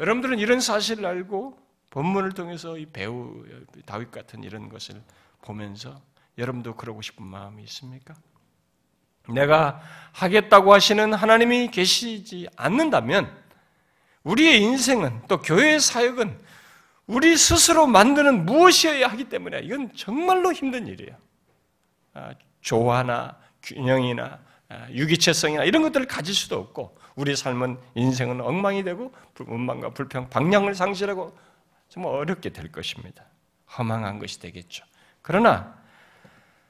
여러분들은 이런 사실을 알고 본문을 통해서 이 배우 다윗 같은 이런 것을 보면서 여러분도 그러고 싶은 마음이 있습니까? 내가 하겠다고 하시는 하나님이 계시지 않는다면 우리의 인생은 또 교회의 사역은 우리 스스로 만드는 무엇이어야 하기 때문에 이건 정말로 힘든 일이에요. 아, 조화나 균형이나 아, 유기체성이나 이런 것들을 가질 수도 없고 우리 삶은 인생은 엉망이 되고 원망과 불평, 방향을 상실하고 정말 어렵게 될 것입니다. 허망한 것이 되겠죠. 그러나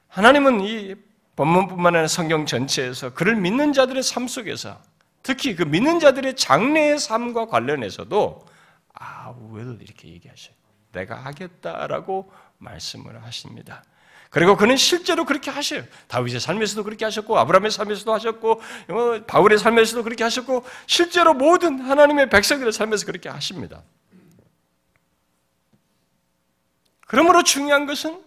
하나님은 이 본문뿐만 아니라 성경 전체에서 그를 믿는 자들의 삶 속에서 특히 그 믿는 자들의 장래의 삶과 관련해서도 I will 이렇게 얘기하셔요. 내가 하겠다라고 말씀을 하십니다. 그리고 그는 실제로 그렇게 하셔요. 다윗의 삶에서도 그렇게 하셨고 아브라함의 삶에서도 하셨고 어, 바울의 삶에서도 그렇게 하셨고 실제로 모든 하나님의 백성들의 삶에서 그렇게 하십니다. 그러므로 중요한 것은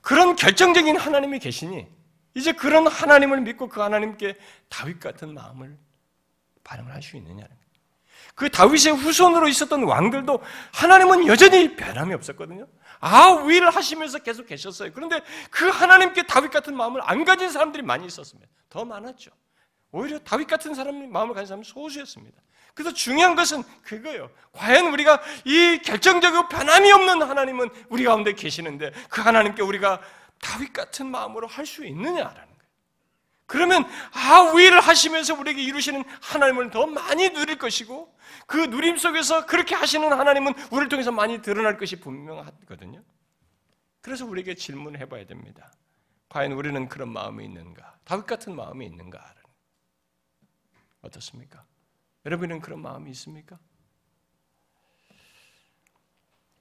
그런 결정적인 하나님이 계시니 이제 그런 하나님을 믿고 그 하나님께 다윗 같은 마음을 반응을 할 수 있느냐는 그 다윗의 후손으로 있었던 왕들도 하나님은 여전히 변함이 없었거든요. 아윌 하시면서 계속 계셨어요. 그런데 그 하나님께 다윗 같은 마음을 안 가진 사람들이 많이 있었습니다. 더 많았죠. 오히려 다윗 같은 사람 마음을 가진 사람은 소수였습니다. 그래서 중요한 것은 그거예요. 과연 우리가 이 결정적이고 변함이 없는 하나님은 우리 가운데 계시는데 그 하나님께 우리가 다윗 같은 마음으로 할 수 있느냐라는 거예요. 그러면 아 위를 하시면서 우리에게 이루시는 하나님을 더 많이 누릴 것이고 그 누림 속에서 그렇게 하시는 하나님은 우리를 통해서 많이 드러날 것이 분명하거든요. 그래서 우리에게 질문을 해봐야 됩니다. 과연 우리는 그런 마음이 있는가? 다윗 같은 마음이 있는가? 어떻습니까? 여러분은 그런 마음이 있습니까?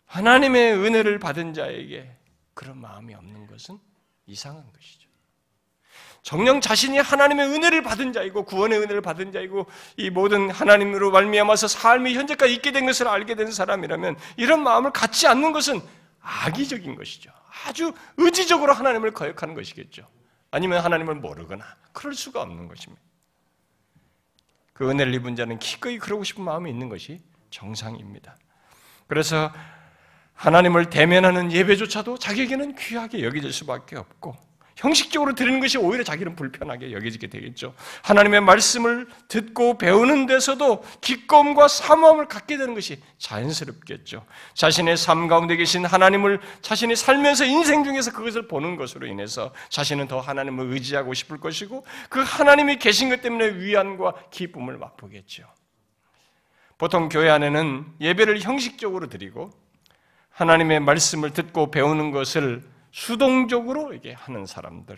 하나님의 은혜를 받은 자에게 그런 마음이 없는 것은 이상한 것이죠. 정령 자신이 하나님의 은혜를 받은 자이고 구원의 은혜를 받은 자이고 이 모든 하나님으로 말미암아서 삶이 현재까지 있게 된 것을 알게 된 사람이라면 이런 마음을 갖지 않는 것은 악의적인 것이죠. 아주 의지적으로 하나님을 거역하는 것이겠죠. 아니면 하나님을 모르거나 그럴 수가 없는 것입니다. 그 은혜를 입은 자는 기꺼이 그러고 싶은 마음이 있는 것이 정상입니다. 그래서 하나님을 대면하는 예배조차도 자기에게는 귀하게 여겨질 수밖에 없고 형식적으로 드리는 것이 오히려 자기는 불편하게 여겨지게 되겠죠. 하나님의 말씀을 듣고 배우는 데서도 기꺼움과 사모함을 갖게 되는 것이 자연스럽겠죠. 자신의 삶 가운데 계신 하나님을 자신이 살면서 인생 중에서 그것을 보는 것으로 인해서 자신은 더 하나님을 의지하고 싶을 것이고 그 하나님이 계신 것 때문에 위안과 기쁨을 맛보겠죠. 보통 교회 안에는 예배를 형식적으로 드리고 하나님의 말씀을 듣고 배우는 것을 수동적으로 이게 하는 사람들,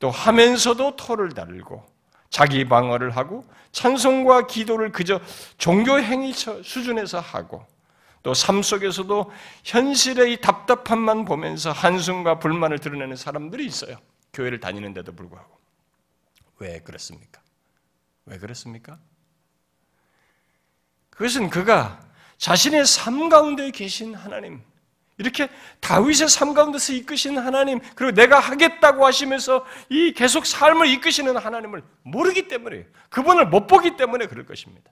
또 하면서도 토를 달고 자기 방어를 하고 찬송과 기도를 그저 종교 행위 수준에서 하고 또 삶 속에서도 현실의 이 답답함만 보면서 한숨과 불만을 드러내는 사람들이 있어요. 교회를 다니는데도 불구하고. 왜 그렇습니까? 왜 그렇습니까? 그것은 그가 자신의 삶 가운데 계신 하나님, 이렇게 다윗의 삶 가운데서 이끄시는 하나님, 그리고 내가 하겠다고 하시면서 이 계속 삶을 이끄시는 하나님을 모르기 때문에, 그분을 못 보기 때문에 그럴 것입니다.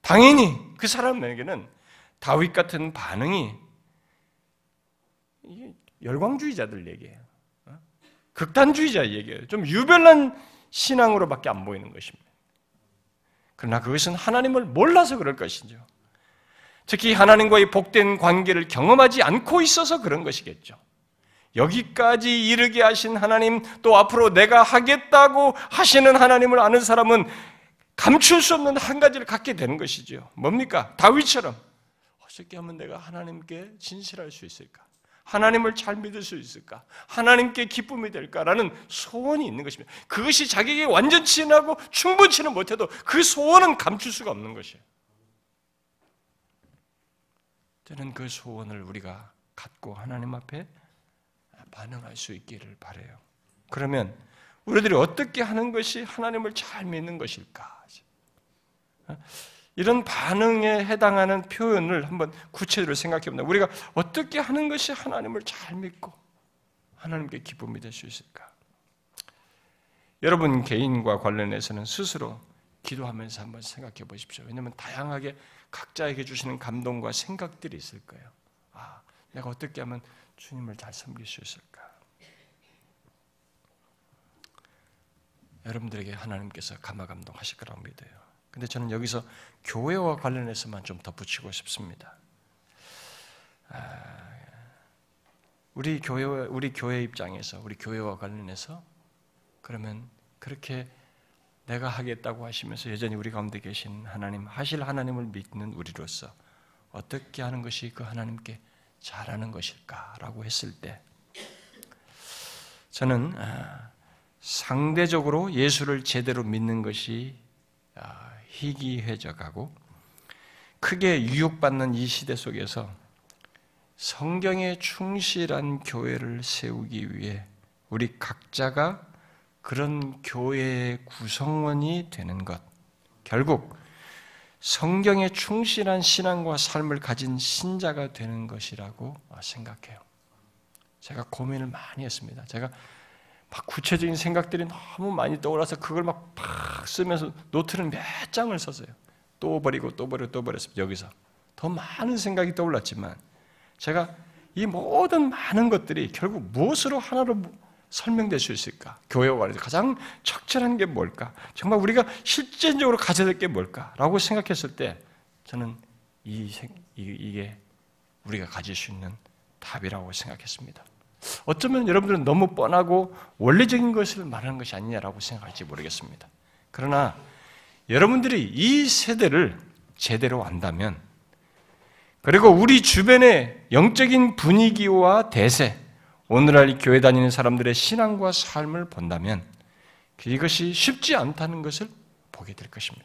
당연히 그 사람에게는 다윗 같은 반응이 열광주의자들 얘기예요. 어? 극단주의자 얘기예요. 좀 유별난 신앙으로밖에 안 보이는 것입니다. 그러나 그것은 하나님을 몰라서 그럴 것이죠. 특히 하나님과의 복된 관계를 경험하지 않고 있어서 그런 것이겠죠. 여기까지 이르게 하신 하나님, 또 앞으로 내가 하겠다고 하시는 하나님을 아는 사람은 감출 수 없는 한 가지를 갖게 되는 것이죠. 뭡니까? 다윗처럼 어떻게 하면 내가 하나님께 진실할 수 있을까? 하나님을 잘 믿을 수 있을까? 하나님께 기쁨이 될까라는 소원이 있는 것입니다. 그것이 자기에게 완전치 하고 충분치는 못해도 그 소원은 감출 수가 없는 것이에요. 저는 그 소원을 우리가 갖고 하나님 앞에 반응할 수 있기를 바래요. 그러면 우리들이 어떻게 하는 것이 하나님을 잘 믿는 것일까? 이런 반응에 해당하는 표현을 한번 구체적으로 생각해 봅니다. 우리가 어떻게 하는 것이 하나님을 잘 믿고 하나님께 기쁨이 될 수 있을까? 여러분 개인과 관련해서는 스스로 기도하면서 한번 생각해 보십시오. 왜냐하면 다양하게 각자에게 주시는 감동과 생각들이 있을 거예요. 아, 내가 어떻게 하면 주님을 잘 섬길 수 있을까? 여러분들에게 하나님께서 감화 감동하실 거라고 믿어요. 근데 저는 여기서 교회와 관련해서만 좀 덧붙이고 싶습니다. 아, 우리 교회 우리 교회 입장에서 우리 교회와 관련해서 그러면 그렇게 내가 하겠다고 하시면서 여전히 우리 가운데 계신 하나님 하실 하나님을 믿는 우리로서 어떻게 하는 것이 그 하나님께 잘하는 것일까라고 했을 때 저는 아, 상대적으로 예수를 제대로 믿는 것이 아, 희귀해져가고 크게 유혹받는 이 시대 속에서 성경에 충실한 교회를 세우기 위해 우리 각자가 그런 교회의 구성원이 되는 것, 결국 성경에 충실한 신앙과 삶을 가진 신자가 되는 것이라고 생각해요. 제가 고민을 많이 했습니다. 제가 막 구체적인 생각들이 너무 많이 떠올라서 그걸 막 팍 쓰면서 노트를 몇 장을 썼어요. 또 버리고 또 버리고 또 버렸습니다. 여기서 더 많은 생각이 떠올랐지만 제가 이 모든 많은 것들이 결국 무엇으로 하나로 설명될 수 있을까? 교회와 관해서 가장 적절한 게 뭘까? 정말 우리가 실제적으로 가져야 될 게 뭘까? 라고 생각했을 때 저는 이, 이게 우리가 가질 수 있는 답이라고 생각했습니다. 어쩌면 여러분들은 너무 뻔하고 원리적인 것을 말하는 것이 아니냐라고 생각할지 모르겠습니다. 그러나 여러분들이 이 세대를 제대로 안다면 그리고 우리 주변의 영적인 분위기와 대세, 오늘날 교회 다니는 사람들의 신앙과 삶을 본다면 이것이 쉽지 않다는 것을 보게 될 것입니다.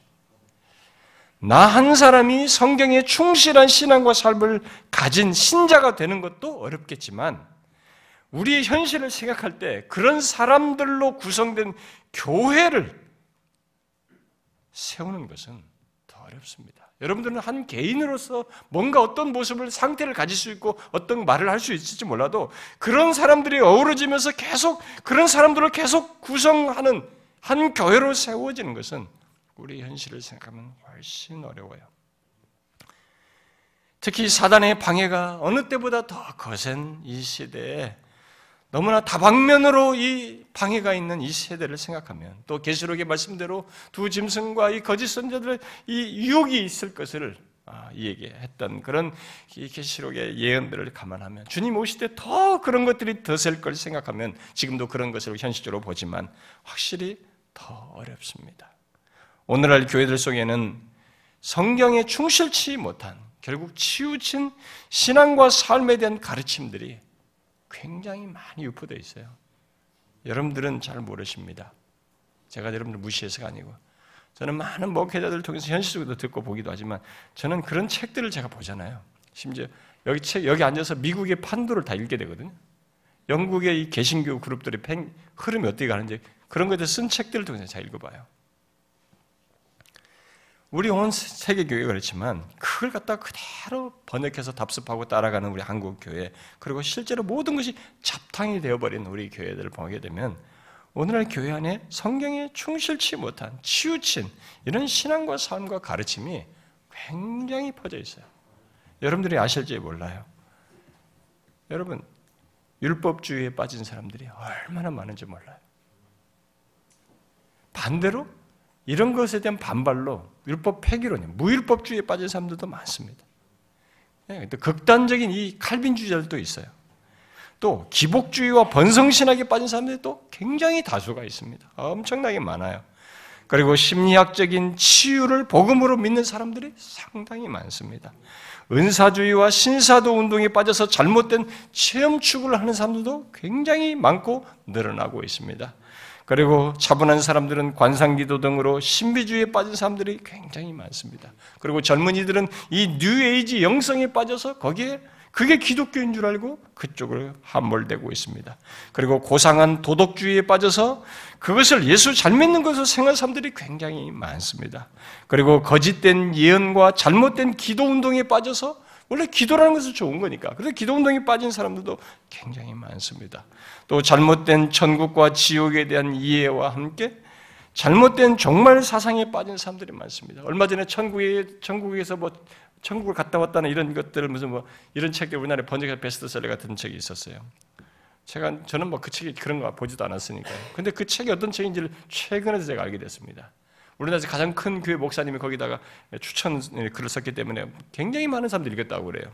나 한 사람이 성경에 충실한 신앙과 삶을 가진 신자가 되는 것도 어렵겠지만 우리의 현실을 생각할 때 그런 사람들로 구성된 교회를 세우는 것은 더 어렵습니다. 여러분들은 한 개인으로서 뭔가 어떤 모습을 상태를 가질 수 있고 어떤 말을 할 수 있을지 몰라도 그런 사람들이 어우러지면서 계속 그런 사람들을 계속 구성하는 한 교회로 세워지는 것은 우리 현실을 생각하면 훨씬 어려워요. 특히 사단의 방해가 어느 때보다 더 거센 이 시대에 너무나 다방면으로 이 방해가 있는 이 세대를 생각하면 또 계시록의 말씀대로 두 짐승과 이 거짓 선자들의 이 유혹이 있을 것을 아, 얘기했던 그런 계시록의 예언들을 감안하면 주님 오실 때 더 그런 것들이 더셀 걸 생각하면 지금도 그런 것을 현실적으로 보지만 확실히 더 어렵습니다. 오늘날 교회들 속에는 성경에 충실치 못한 결국 치우친 신앙과 삶에 대한 가르침들이 굉장히 많이 유포되어 있어요. 여러분들은 잘 모르십니다. 제가 여러분들 무시해서가 아니고 저는 많은 목회자들을 통해서 현실적으로 듣고 보기도 하지만 저는 그런 책들을 제가 보잖아요. 심지어 여기 책 여기 앉아서 미국의 판도를 다 읽게 되거든요. 영국의 이 개신교 그룹들의 팽, 흐름이 어떻게 가는지 그런 것들 쓴 책들을 통해서 잘 읽어봐요. 우리 온 세계 교회가 그렇지만 그걸 갖다 그대로 번역해서 답습하고 따라가는 우리 한국 교회 그리고 실제로 모든 것이 잡탕이 되어버린 우리 교회들을 보게 되면 오늘날 교회 안에 성경에 충실치 못한 치우친 이런 신앙과 삶과 가르침이 굉장히 퍼져 있어요. 여러분들이 아실지 몰라요. 여러분 율법주의에 빠진 사람들이 얼마나 많은지 몰라요. 반대로 이런 것에 대한 반발로 율법 폐기론이 무율법주의에 빠진 사람들도 많습니다. 예, 또 극단적인 이 칼빈주의자들도 있어요. 또 기복주의와 번성신학에 빠진 사람들이 또 굉장히 다수가 있습니다. 엄청나게 많아요. 그리고 심리학적인 치유를 복음으로 믿는 사람들이 상당히 많습니다. 은사주의와 신사도 운동에 빠져서 잘못된 체험 추구를 하는 사람들도 굉장히 많고 늘어나고 있습니다. 그리고 차분한 사람들은 관상기도 등으로 신비주의에 빠진 사람들이 굉장히 많습니다. 그리고 젊은이들은 이 뉴에이지 영성에 빠져서 거기에 그게 기독교인 줄 알고 그쪽으로 함몰되고 있습니다. 그리고 고상한 도덕주의에 빠져서 그것을 예수 잘 믿는 것으로 생각하는 사람들이 굉장히 많습니다. 그리고 거짓된 예언과 잘못된 기도 운동에 빠져서 원래 기도라는 것은 좋은 거니까. 그래서 기도 운동에 빠진 사람들도 굉장히 많습니다. 또 잘못된 천국과 지옥에 대한 이해와 함께 잘못된 종말 사상에 빠진 사람들이 많습니다. 얼마 전에 천국에 천국에서 뭐 천국을 갔다 왔다는 이런 것들을 무슨 뭐 이런 책들 우리나라에 번역해서 베스트셀러 같은 책이 있었어요. 제가 저는 뭐 그 책이 그런 거 보지도 않았으니까요. 근데 그 책이 어떤 책인지를 최근에 제가 알게 됐습니다. 우리나라에서 가장 큰 교회 목사님이 거기다가 추천 글을 썼기 때문에 굉장히 많은 사람들이 읽었다고 그래요.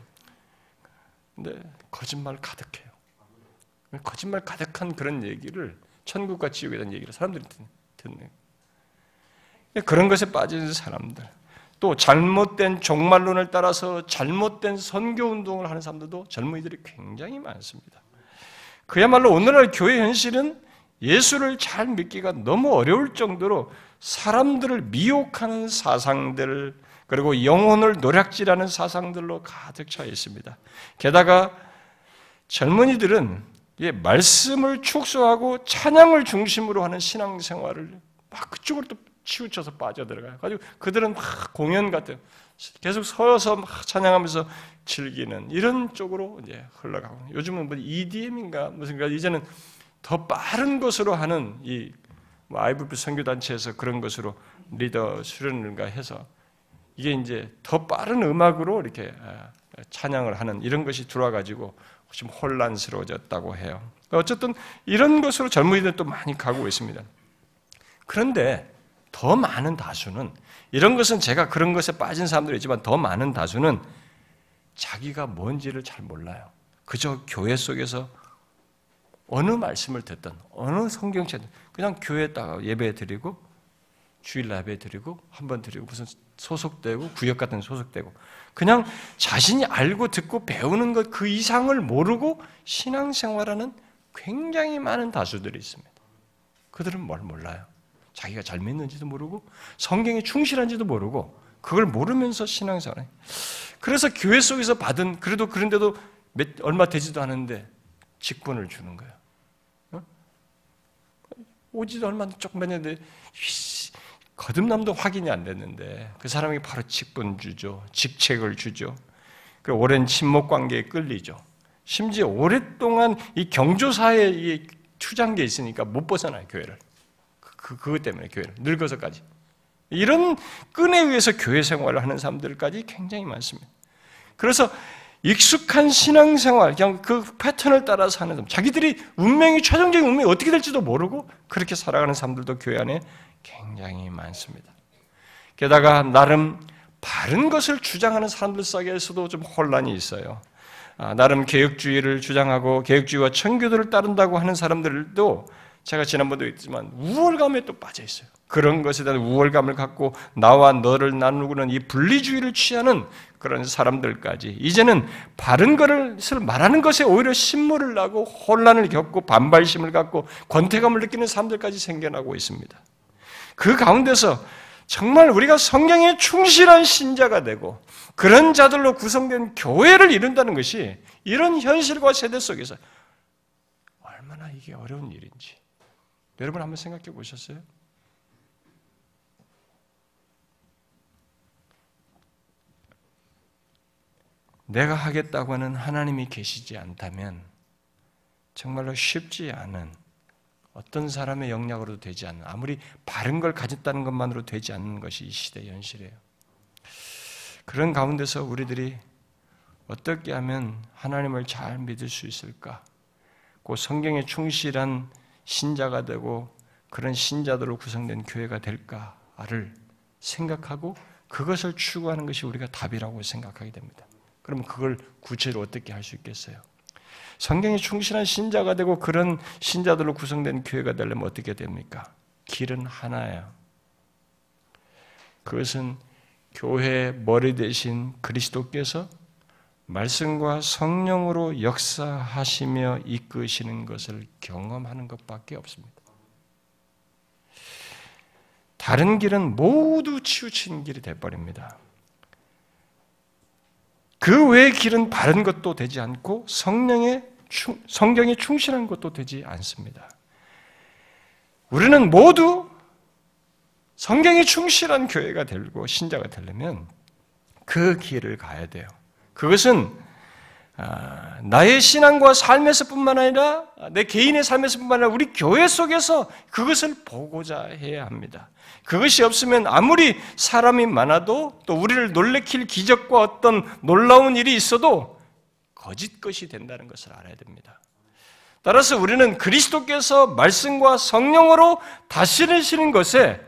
근데 거짓말 가득해요. 거짓말 가득한 그런 얘기를 천국과 지옥에 대한 얘기를 사람들이 듣는 그런 것에 빠진 사람들 또 잘못된 종말론을 따라서 잘못된 선교 운동을 하는 사람들도 젊은이들이 굉장히 많습니다. 그야말로 오늘날 교회 현실은 예수를 잘 믿기가 너무 어려울 정도로 사람들을 미혹하는 사상들 그리고 영혼을 노략질하는 사상들로 가득 차 있습니다. 게다가 젊은이들은 말씀을 축소하고 찬양을 중심으로 하는 신앙생활을 막 그쪽으로 또 치우쳐서 빠져들어가요. 가지고 그들은 막 공연 같은 계속 서서 막 찬양하면서 즐기는 이런 쪽으로 이제 흘러가고 요즘은 뭐 EDM인가 무슨 가 이제는 더 빠른 것으로 하는 이뭐 IVP 선교 단체에서 그런 것으로 리더 수련을가 해서 이게 이제 더 빠른 음악으로 이렇게 아, 찬양을 하는 이런 것이 들어와 가지고 좀 혼란스러워졌다고 해요. 어쨌든 이런 것으로 젊은이들 또 많이 가고 있습니다. 그런데 더 많은 다수는 이런 것은 제가 그런 것에 빠진 사람들이 있지만 더 많은 다수는 자기가 뭔지를 잘 몰라요. 그저 교회 속에서 어느 말씀을 듣든 어느 성경책 그냥 교회에다가 예배 드리고 주일 예배 드리고 한 번 드리고 무슨 소속되고 구역 같은 소속되고 그냥 자신이 알고 듣고 배우는 것 그 이상을 모르고 신앙생활하는 굉장히 많은 다수들이 있습니다. 그들은 뭘 몰라요. 자기가 잘 믿는지도 모르고 성경에 충실한지도 모르고 그걸 모르면서 신앙생활. 그래서 교회 속에서 받은 그래도 그런데도 몇, 얼마 되지도 않은데 직분을 주는 거예요. 어? 오지도 얼마 조금 됐는데 거듭남도 확인이 안 됐는데 그 사람이 바로 직분 주죠. 직책을 주죠. 그 오랜 친목 관계에 끌리죠. 심지어 오랫동안 이 경조사에 게 있으니까 못 벗어나요, 교회를. 그, 그것 때문에 교회를. 늙어서까지. 이런 끈에 의해서 교회 생활을 하는 사람들까지 굉장히 많습니다. 그래서 익숙한 신앙생활, 그냥 그 패턴을 따라서 하는 사람, 자기들이 운명이, 최종적인 운명이 어떻게 될지도 모르고 그렇게 살아가는 사람들도 교회 안에 굉장히 많습니다. 게다가 나름 바른 것을 주장하는 사람들 사이에서도 좀 혼란이 있어요. 아, 나름 개혁주의를 주장하고 개혁주의와 청교도를 따른다고 하는 사람들도 제가 지난번도 했지만 우월감에 또 빠져 있어요. 그런 것에 대한 우월감을 갖고 나와 너를 나누고는 이 분리주의를 취하는 그런 사람들까지 이제는 바른 것을 말하는 것에 오히려 신물을 나고 혼란을 겪고 반발심을 갖고 권태감을 느끼는 사람들까지 생겨나고 있습니다. 그 가운데서 정말 우리가 성경에 충실한 신자가 되고 그런 자들로 구성된 교회를 이룬다는 것이 이런 현실과 세대 속에서 얼마나 이게 어려운 일인지 여러분 한번 생각해 보셨어요? 내가 하겠다고 하는 하나님이 계시지 않다면 정말로 쉽지 않은 어떤 사람의 영향으로도 되지 않는 아무리 바른 걸 가졌다는 것만으로 되지 않는 것이 이 시대의 현실이에요. 그런 가운데서 우리들이 어떻게 하면 하나님을 잘 믿을 수 있을까? 그 성경에 충실한 신자가 되고 그런 신자들로 구성된 교회가 될까를 생각하고 그것을 추구하는 것이 우리가 답이라고 생각하게 됩니다. 그러면 그걸 구체로 어떻게 할 수 있겠어요? 성경에 충실한 신자가 되고 그런 신자들로 구성된 교회가 되려면 어떻게 됩니까? 길은 하나예요. 그것은 교회 머리 대신 그리스도께서 말씀과 성령으로 역사하시며 이끄시는 것을 경험하는 것밖에 없습니다. 다른 길은 모두 치우친 길이 돼버립니다. 그 외의 길은 바른 것도 되지 않고 성령의 성경에 충실한 것도 되지 않습니다. 우리는 모두 성경에 충실한 교회가 되고 신자가 되려면 그 길을 가야 돼요. 그것은 아, 나의 신앙과 삶에서뿐만 아니라 내 개인의 삶에서뿐만 아니라 우리 교회 속에서 그것을 보고자 해야 합니다. 그것이 없으면 아무리 사람이 많아도 또 우리를 놀래킬 기적과 어떤 놀라운 일이 있어도 거짓 것이 된다는 것을 알아야 됩니다. 따라서 우리는 그리스도께서 말씀과 성령으로 다스리시는 것에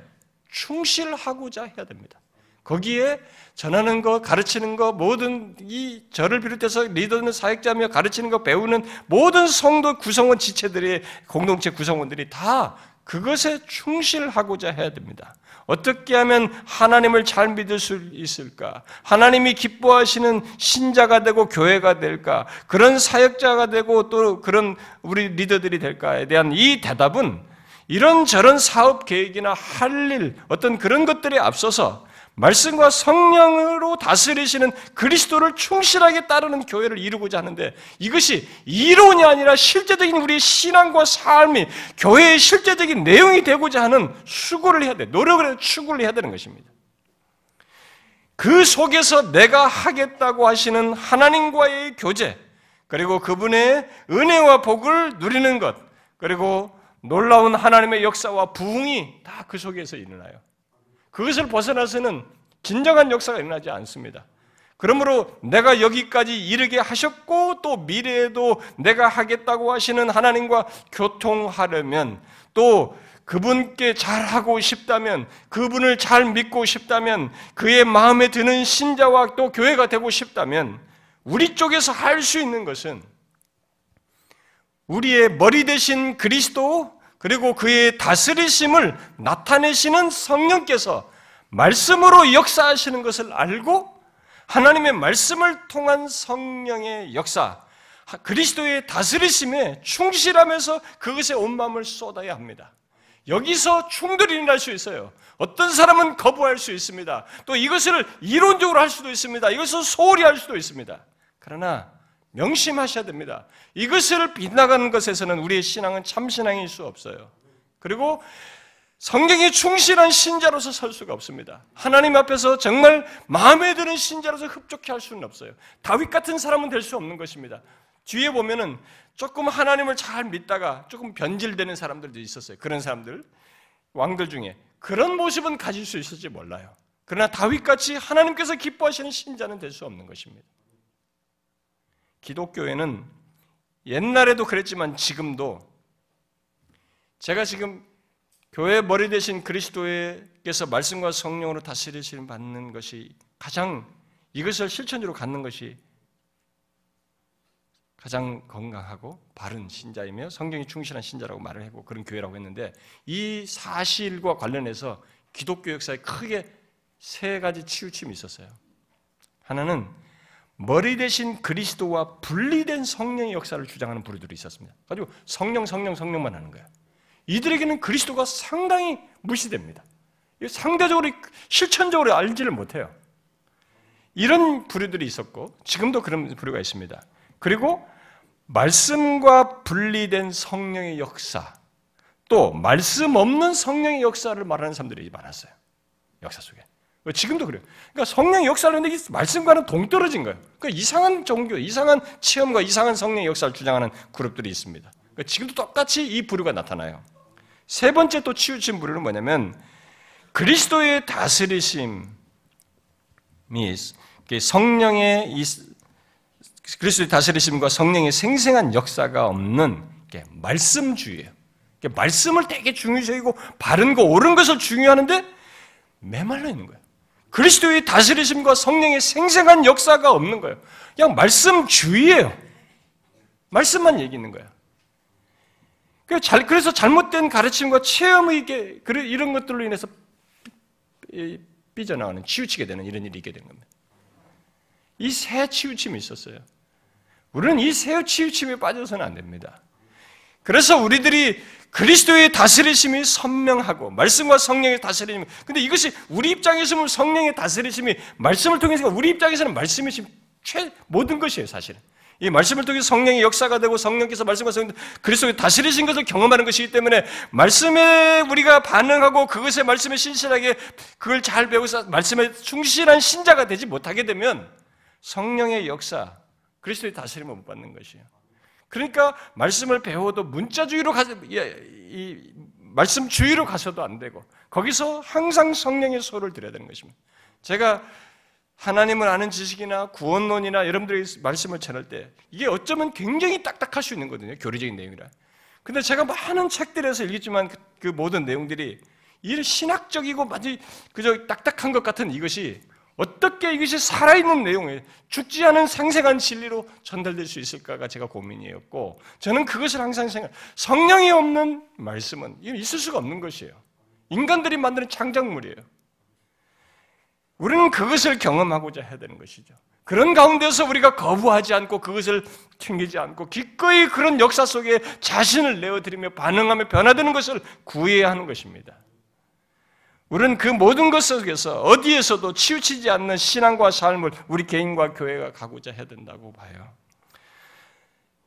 충실하고자 해야 됩니다. 거기에 전하는 거, 가르치는 거, 모든 이 저를 비롯해서 리더는 사역자며 가르치는 거, 배우는 모든 성도 구성원 지체들이 공동체 구성원들이 다 그것에 충실하고자 해야 됩니다. 어떻게 하면 하나님을 잘 믿을 수 있을까? 하나님이 기뻐하시는 신자가 되고 교회가 될까? 그런 사역자가 되고 또 그런 우리 리더들이 될까에 대한 이 대답은 이런저런 사업 계획이나 할 일, 어떤 그런 것들에 앞서서 말씀과 성령으로 다스리시는 그리스도를 충실하게 따르는 교회를 이루고자 하는데 이것이 이론이 아니라 실제적인 우리의 신앙과 삶이 교회의 실제적인 내용이 되고자 하는 수고를 해야 돼. 노력을 추구를 해야 되는 것입니다. 그 속에서 내가 하겠다고 하시는 하나님과의 교제, 그리고 그분의 은혜와 복을 누리는 것, 그리고 놀라운 하나님의 역사와 부흥이 다 그 속에서 일어나요. 그것을 벗어나서는 진정한 역사가 일어나지 않습니다. 그러므로 내가 여기까지 이르게 하셨고 또 미래에도 내가 하겠다고 하시는 하나님과 교통하려면 또 그분께 잘하고 싶다면 그분을 잘 믿고 싶다면 그의 마음에 드는 신자와 또 교회가 되고 싶다면 우리 쪽에서 할 수 있는 것은 우리의 머리 대신 그리스도 그리고 그의 다스리심을 나타내시는 성령께서 말씀으로 역사하시는 것을 알고 하나님의 말씀을 통한 성령의 역사, 그리스도의 다스리심에 충실하면서 그것에 온 마음을 쏟아야 합니다. 여기서 충돌이 일어날 수 있어요. 어떤 사람은 거부할 수 있습니다. 또 이것을 이론적으로 할 수도 있습니다. 이것을 소홀히 할 수도 있습니다. 그러나 명심하셔야 됩니다. 이것을 빗나가는 것에서는 우리의 신앙은 참신앙일 수 없어요. 그리고 성경에 충실한 신자로서 설 수가 없습니다. 하나님 앞에서 정말 마음에 드는 신자로서 흡족해 할 수는 없어요. 다윗 같은 사람은 될 수 없는 것입니다. 뒤에 보면은 조금 하나님을 잘 믿다가 조금 변질되는 사람들도 있었어요. 그런 사람들, 왕들 중에. 그런 모습은 가질 수 있을지 몰라요. 그러나 다윗같이 하나님께서 기뻐하시는 신자는 될 수 없는 것입니다. 기독교에는 옛날에도 그랬지만 지금도 제가 지금 교회 머리 대신 그리스도에게서 말씀과 성령으로 다스리시는 받는 것이 가장 이것을 실천적으로 갖는 것이 가장 건강하고 바른 신자이며 성경이 충실한 신자라고 말을 하고 그런 교회라고 했는데 이 사실과 관련해서 기독교 역사에 크게 세 가지 치우침이 있었어요. 하나는 머리 대신 그리스도와 분리된 성령의 역사를 주장하는 부류들이 있었습니다. 가지고 성령, 성령, 성령만 하는 거야. 이들에게는 그리스도가 상당히 무시됩니다. 상대적으로 실천적으로 알지를 못해요. 이런 부류들이 있었고 지금도 그런 부류가 있습니다. 그리고 말씀과 분리된 성령의 역사, 또 말씀 없는 성령의 역사를 말하는 사람들이 많았어요. 역사 속에. 지금도 그래요. 그러니까 성령의 역사를 하는데 말씀과는 동떨어진 거예요. 그러니까 이상한 종교, 이상한 체험과 이상한 성령의 역사를 주장하는 그룹들이 있습니다. 그러니까 지금도 똑같이 이 부류가 나타나요. 세 번째 또 치우친 부류는 뭐냐면 그리스도의 다스리심이 성령의 그리스도의 다스리심과 성령의 생생한 역사가 없는 말씀주의예요. 말씀을 되게 중요시 여기고 바른 거, 옳은 것을 중요하는데 메말라 있는 거예요. 그리스도의 다스리심과 성령의 생생한 역사가 없는 거예요. 그냥 말씀 주의예요. 말씀만 얘기하는 거예요. 그래서 잘못된 가르침과 체험의 이런 것들로 인해서 삐져나가는 치우치게 되는 이런 일이 있게 된 겁니다. 이 새 치우침이 있었어요. 우리는 이 새 치우침에 빠져서는 안 됩니다. 그래서 우리들이 그리스도의 다스리심이 선명하고 말씀과 성령의 다스리심. 근데 이것이 우리 입장에서는 성령의 다스리심이 말씀을 통해서 우리 입장에서는 말씀이 최 모든 것이에요, 사실은. 이 말씀을 통해 성령의 역사가 되고 성령께서 말씀과 성령 그리스도의 다스리신 것을 경험하는 것이기 때문에 말씀에 우리가 반응하고 그것의 말씀에 신실하게 그걸 잘 배워서 말씀에 충실한 신자가 되지 못하게 되면 성령의 역사, 그리스도의 다스림을 못 받는 것이에요. 그러니까 말씀을 배워도 문자주의로 가서 이 말씀 주의로 가서도 안 되고 거기서 항상 성령의 소를 들어야 되는 것입니다. 제가 하나님을 아는 지식이나 구원론이나 여러분들이 말씀을 전할 때 이게 어쩌면 굉장히 딱딱할 수 있는 거거든요. 교리적인 내용이라. 근데 제가 많은 책들에서 읽었지만 그, 그 모든 내용들이 이 신학적이고 마치 그저 딱딱한 것 같은 이것이 어떻게 이것이 살아있는 내용에 죽지 않은 생생한 진리로 전달될 수 있을까가 제가 고민이었고 저는 그것을 항상 생각 성령이 없는 말씀은 있을 수가 없는 것이에요. 인간들이 만드는 창작물이에요. 우리는 그것을 경험하고자 해야 되는 것이죠. 그런 가운데서 우리가 거부하지 않고 그것을 튕기지 않고 기꺼이 그런 역사 속에 자신을 내어드리며 반응하며 변화되는 것을 구해야 하는 것입니다. 우리는 그 모든 것 속에서 어디에서도 치우치지 않는 신앙과 삶을 우리 개인과 교회가 가고자 해야 된다고 봐요.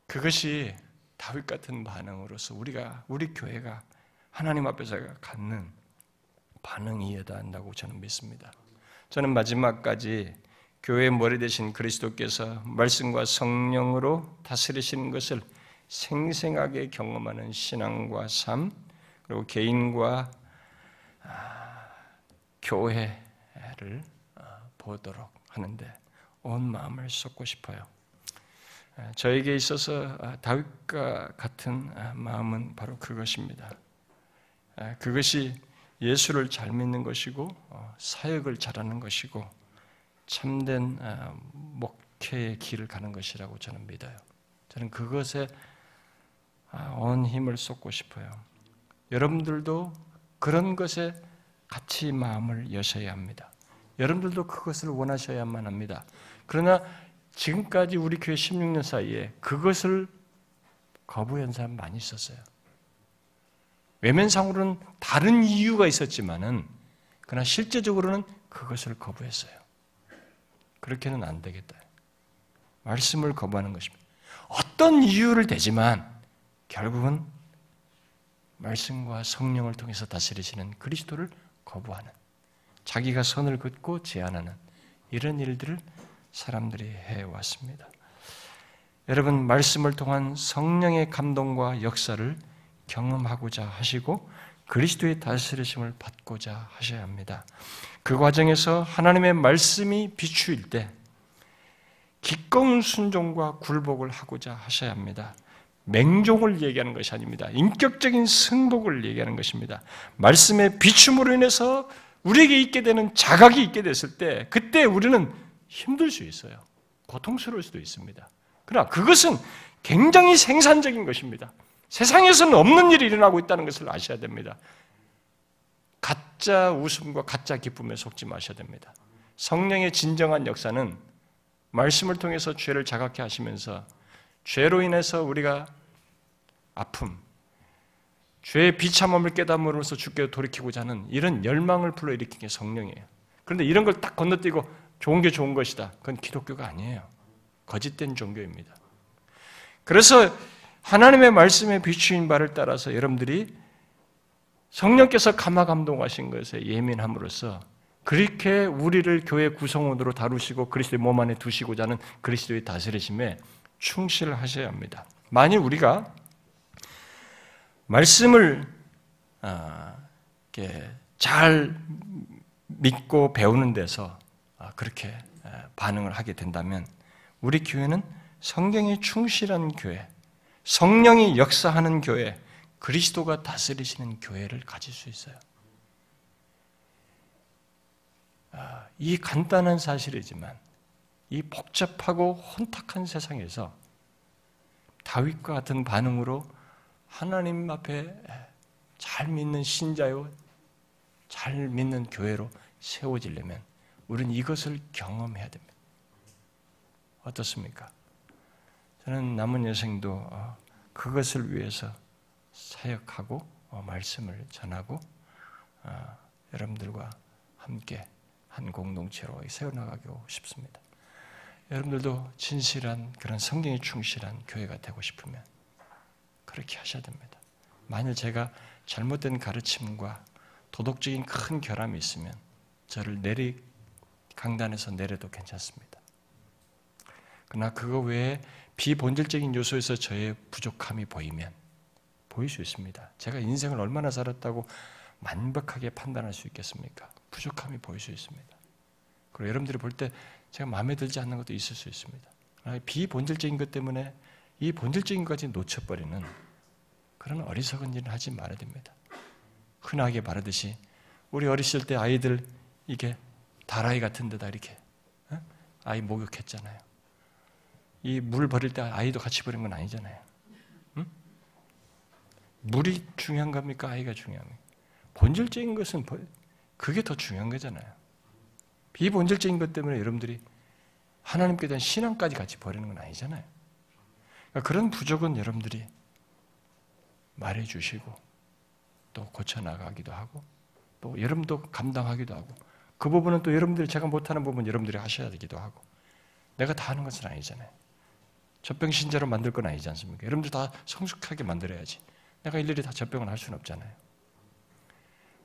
그것이 다윗 같은 반응으로서 우리가 우리 교회가 하나님 앞에서 갖는 반응이어야 한다고 저는 믿습니다. 저는 마지막까지 교회의 머리 대신 그리스도께서 말씀과 성령으로 다스리시는 것을 생생하게 경험하는 신앙과 삶, 그리고 개인과 아, 교회를 어, 보도록 하는데 온 마음을 쏟고 싶어요. 아, 저에게 있어서 아, 다윗과 같은 마음은 바로 그것입니다. 그것이 예수를 잘 믿는 것이고 어, 사역을 잘하는 것이고 참된 어, 목회의 길을 가는 것이라고 저는 믿어요. 저는 그것에 아, 온 힘을 쏟고 싶어요. 여러분들도 그런 것에 같이 마음을 여셔야 합니다. 여러분들도 그것을 원하셔야만 합니다. 그러나 지금까지 우리 교회 16년 사이에 그것을 거부한 사람 많이 있었어요. 외면상으로는 다른 이유가 있었지만은 그러나 실제적으로는 그것을 거부했어요. 그렇게는 안 되겠다. 말씀을 거부하는 것입니다. 어떤 이유를 대지만 결국은 말씀과 성령을 통해서 다스리시는 그리스도를 거부하는 자기가 선을 긋고 제안하는 이런 일들을 사람들이 해왔습니다. 여러분 말씀을 통한 성령의 감동과 역사를 경험하고자 하시고 그리스도의 다스리심을 받고자 하셔야 합니다. 그 과정에서 하나님의 말씀이 비추일 때 기꺼운 순종과 굴복을 하고자 하셔야 합니다. 맹종을 얘기하는 것이 아닙니다. 인격적인 승복을 얘기하는 것입니다. 말씀의 비춤으로 인해서 우리에게 있게 되는 자각이 있게 됐을 때 그때 우리는 힘들 수 있어요. 고통스러울 수도 있습니다. 그러나 그것은 굉장히 생산적인 것입니다. 세상에서는 없는 일이 일어나고 있다는 것을 아셔야 됩니다. 가짜 웃음과 가짜 기쁨에 속지 마셔야 됩니다. 성령의 진정한 역사는 말씀을 통해서 죄를 자각해 하시면서 죄로 인해서 우리가 아픔, 죄의 비참함을 깨닫음으로써 주께 돌이키고자 하는 이런 열망을 불러일으킨 게 성령이에요. 그런데 이런 걸 딱 건너뛰고 좋은 게 좋은 것이다. 그건 기독교가 아니에요. 거짓된 종교입니다. 그래서 하나님의 말씀에 비추인 바를 따라서 여러분들이 성령께서 감화 감동하신 것에 예민함으로써 그렇게 우리를 교회 구성원으로 다루시고 그리스도의 몸 안에 두시고자 하는 그리스도의 다스리심에 충실하셔야 합니다. 만일 우리가 말씀을 아, 잘 믿고 배우는 데서 아, 그렇게 반응을 하게 된다면 우리 교회는 성경에 충실한 교회, 성령이 역사하는 교회, 그리스도가 다스리시는 교회를 가질 수 있어요. 아, 이 간단한 사실이지만 이 복잡하고 혼탁한 세상에서 다윗과 같은 반응으로 하나님 앞에 잘 믿는 신자요, 잘 믿는 교회로 세워지려면 우리는 이것을 경험해야 됩니다. 어떻습니까? 저는 남은 여생도 어, 그것을 위해서 사역하고 어, 말씀을 전하고 어, 여러분들과 함께 한 공동체로 세워나가고 싶습니다. 여러분들도 진실한 그런 성경에 충실한 교회가 되고 싶으면 그렇게 하셔야 됩니다. 만일 제가 잘못된 가르침과 도덕적인 큰 결함이 있으면 저를 내리 강단에서 내려도 괜찮습니다. 그러나 그거 외에 비본질적인 요소에서 저의 부족함이 보이면 보일 수 있습니다. 제가 인생을 얼마나 살았다고 만박하게 판단할 수 있겠습니까? 부족함이 보일 수 있습니다. 그리고 여러분들이 볼 때 제가 마음에 들지 않는 것도 있을 수 있습니다. 비본질적인 것 때문에 이 본질적인 것까지 놓쳐버리는 그런 어리석은 일을 하지 말아야 됩니다. 흔하게 말하듯이 우리 어렸을 때 아이들 이게 다라이 같은 데다 이렇게 어? 아이 목욕했잖아요. 이 물 버릴 때 아이도 같이 버린 건 아니잖아요. 응? 물이 중요한 겁니까? 아이가 중요합니까? 본질적인 것은 그게 더 중요한 거잖아요. 비본질적인 것 때문에 여러분들이 하나님께 대한 신앙까지 같이 버리는 건 아니잖아요. 그러니까 그런 부족은 여러분들이 말해 주시고 또 고쳐 나가기도 하고 또 여러분도 감당하기도 하고 그 부분은 또 여러분들이 제가 못하는 부분 여러분들이 하셔야 되기도 하고 내가 다 하는 것은 아니잖아요. 젖병 신자로 만들 건 아니지 않습니까? 여러분들 다 성숙하게 만들어야지. 내가 일일이 다 젖병을 할 수는 없잖아요.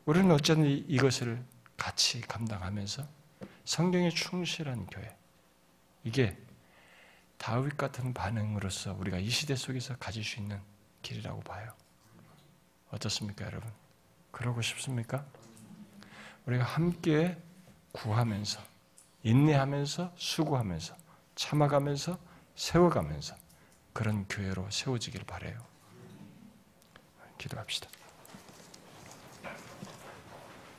우리는 어쨌든 이것을 같이 감당하면서 성경에 충실한 교회. 이게 다윗 같은 반응으로서 우리가 이 시대 속에서 가질 수 있는 길이라고 봐요. 어떻습니까, 여러분? 그러고 싶습니까? 우리가 함께 구하면서, 인내하면서, 수고하면서, 참아가면서, 세워가면서 그런 교회로 세워지길 바래요. 기도합시다.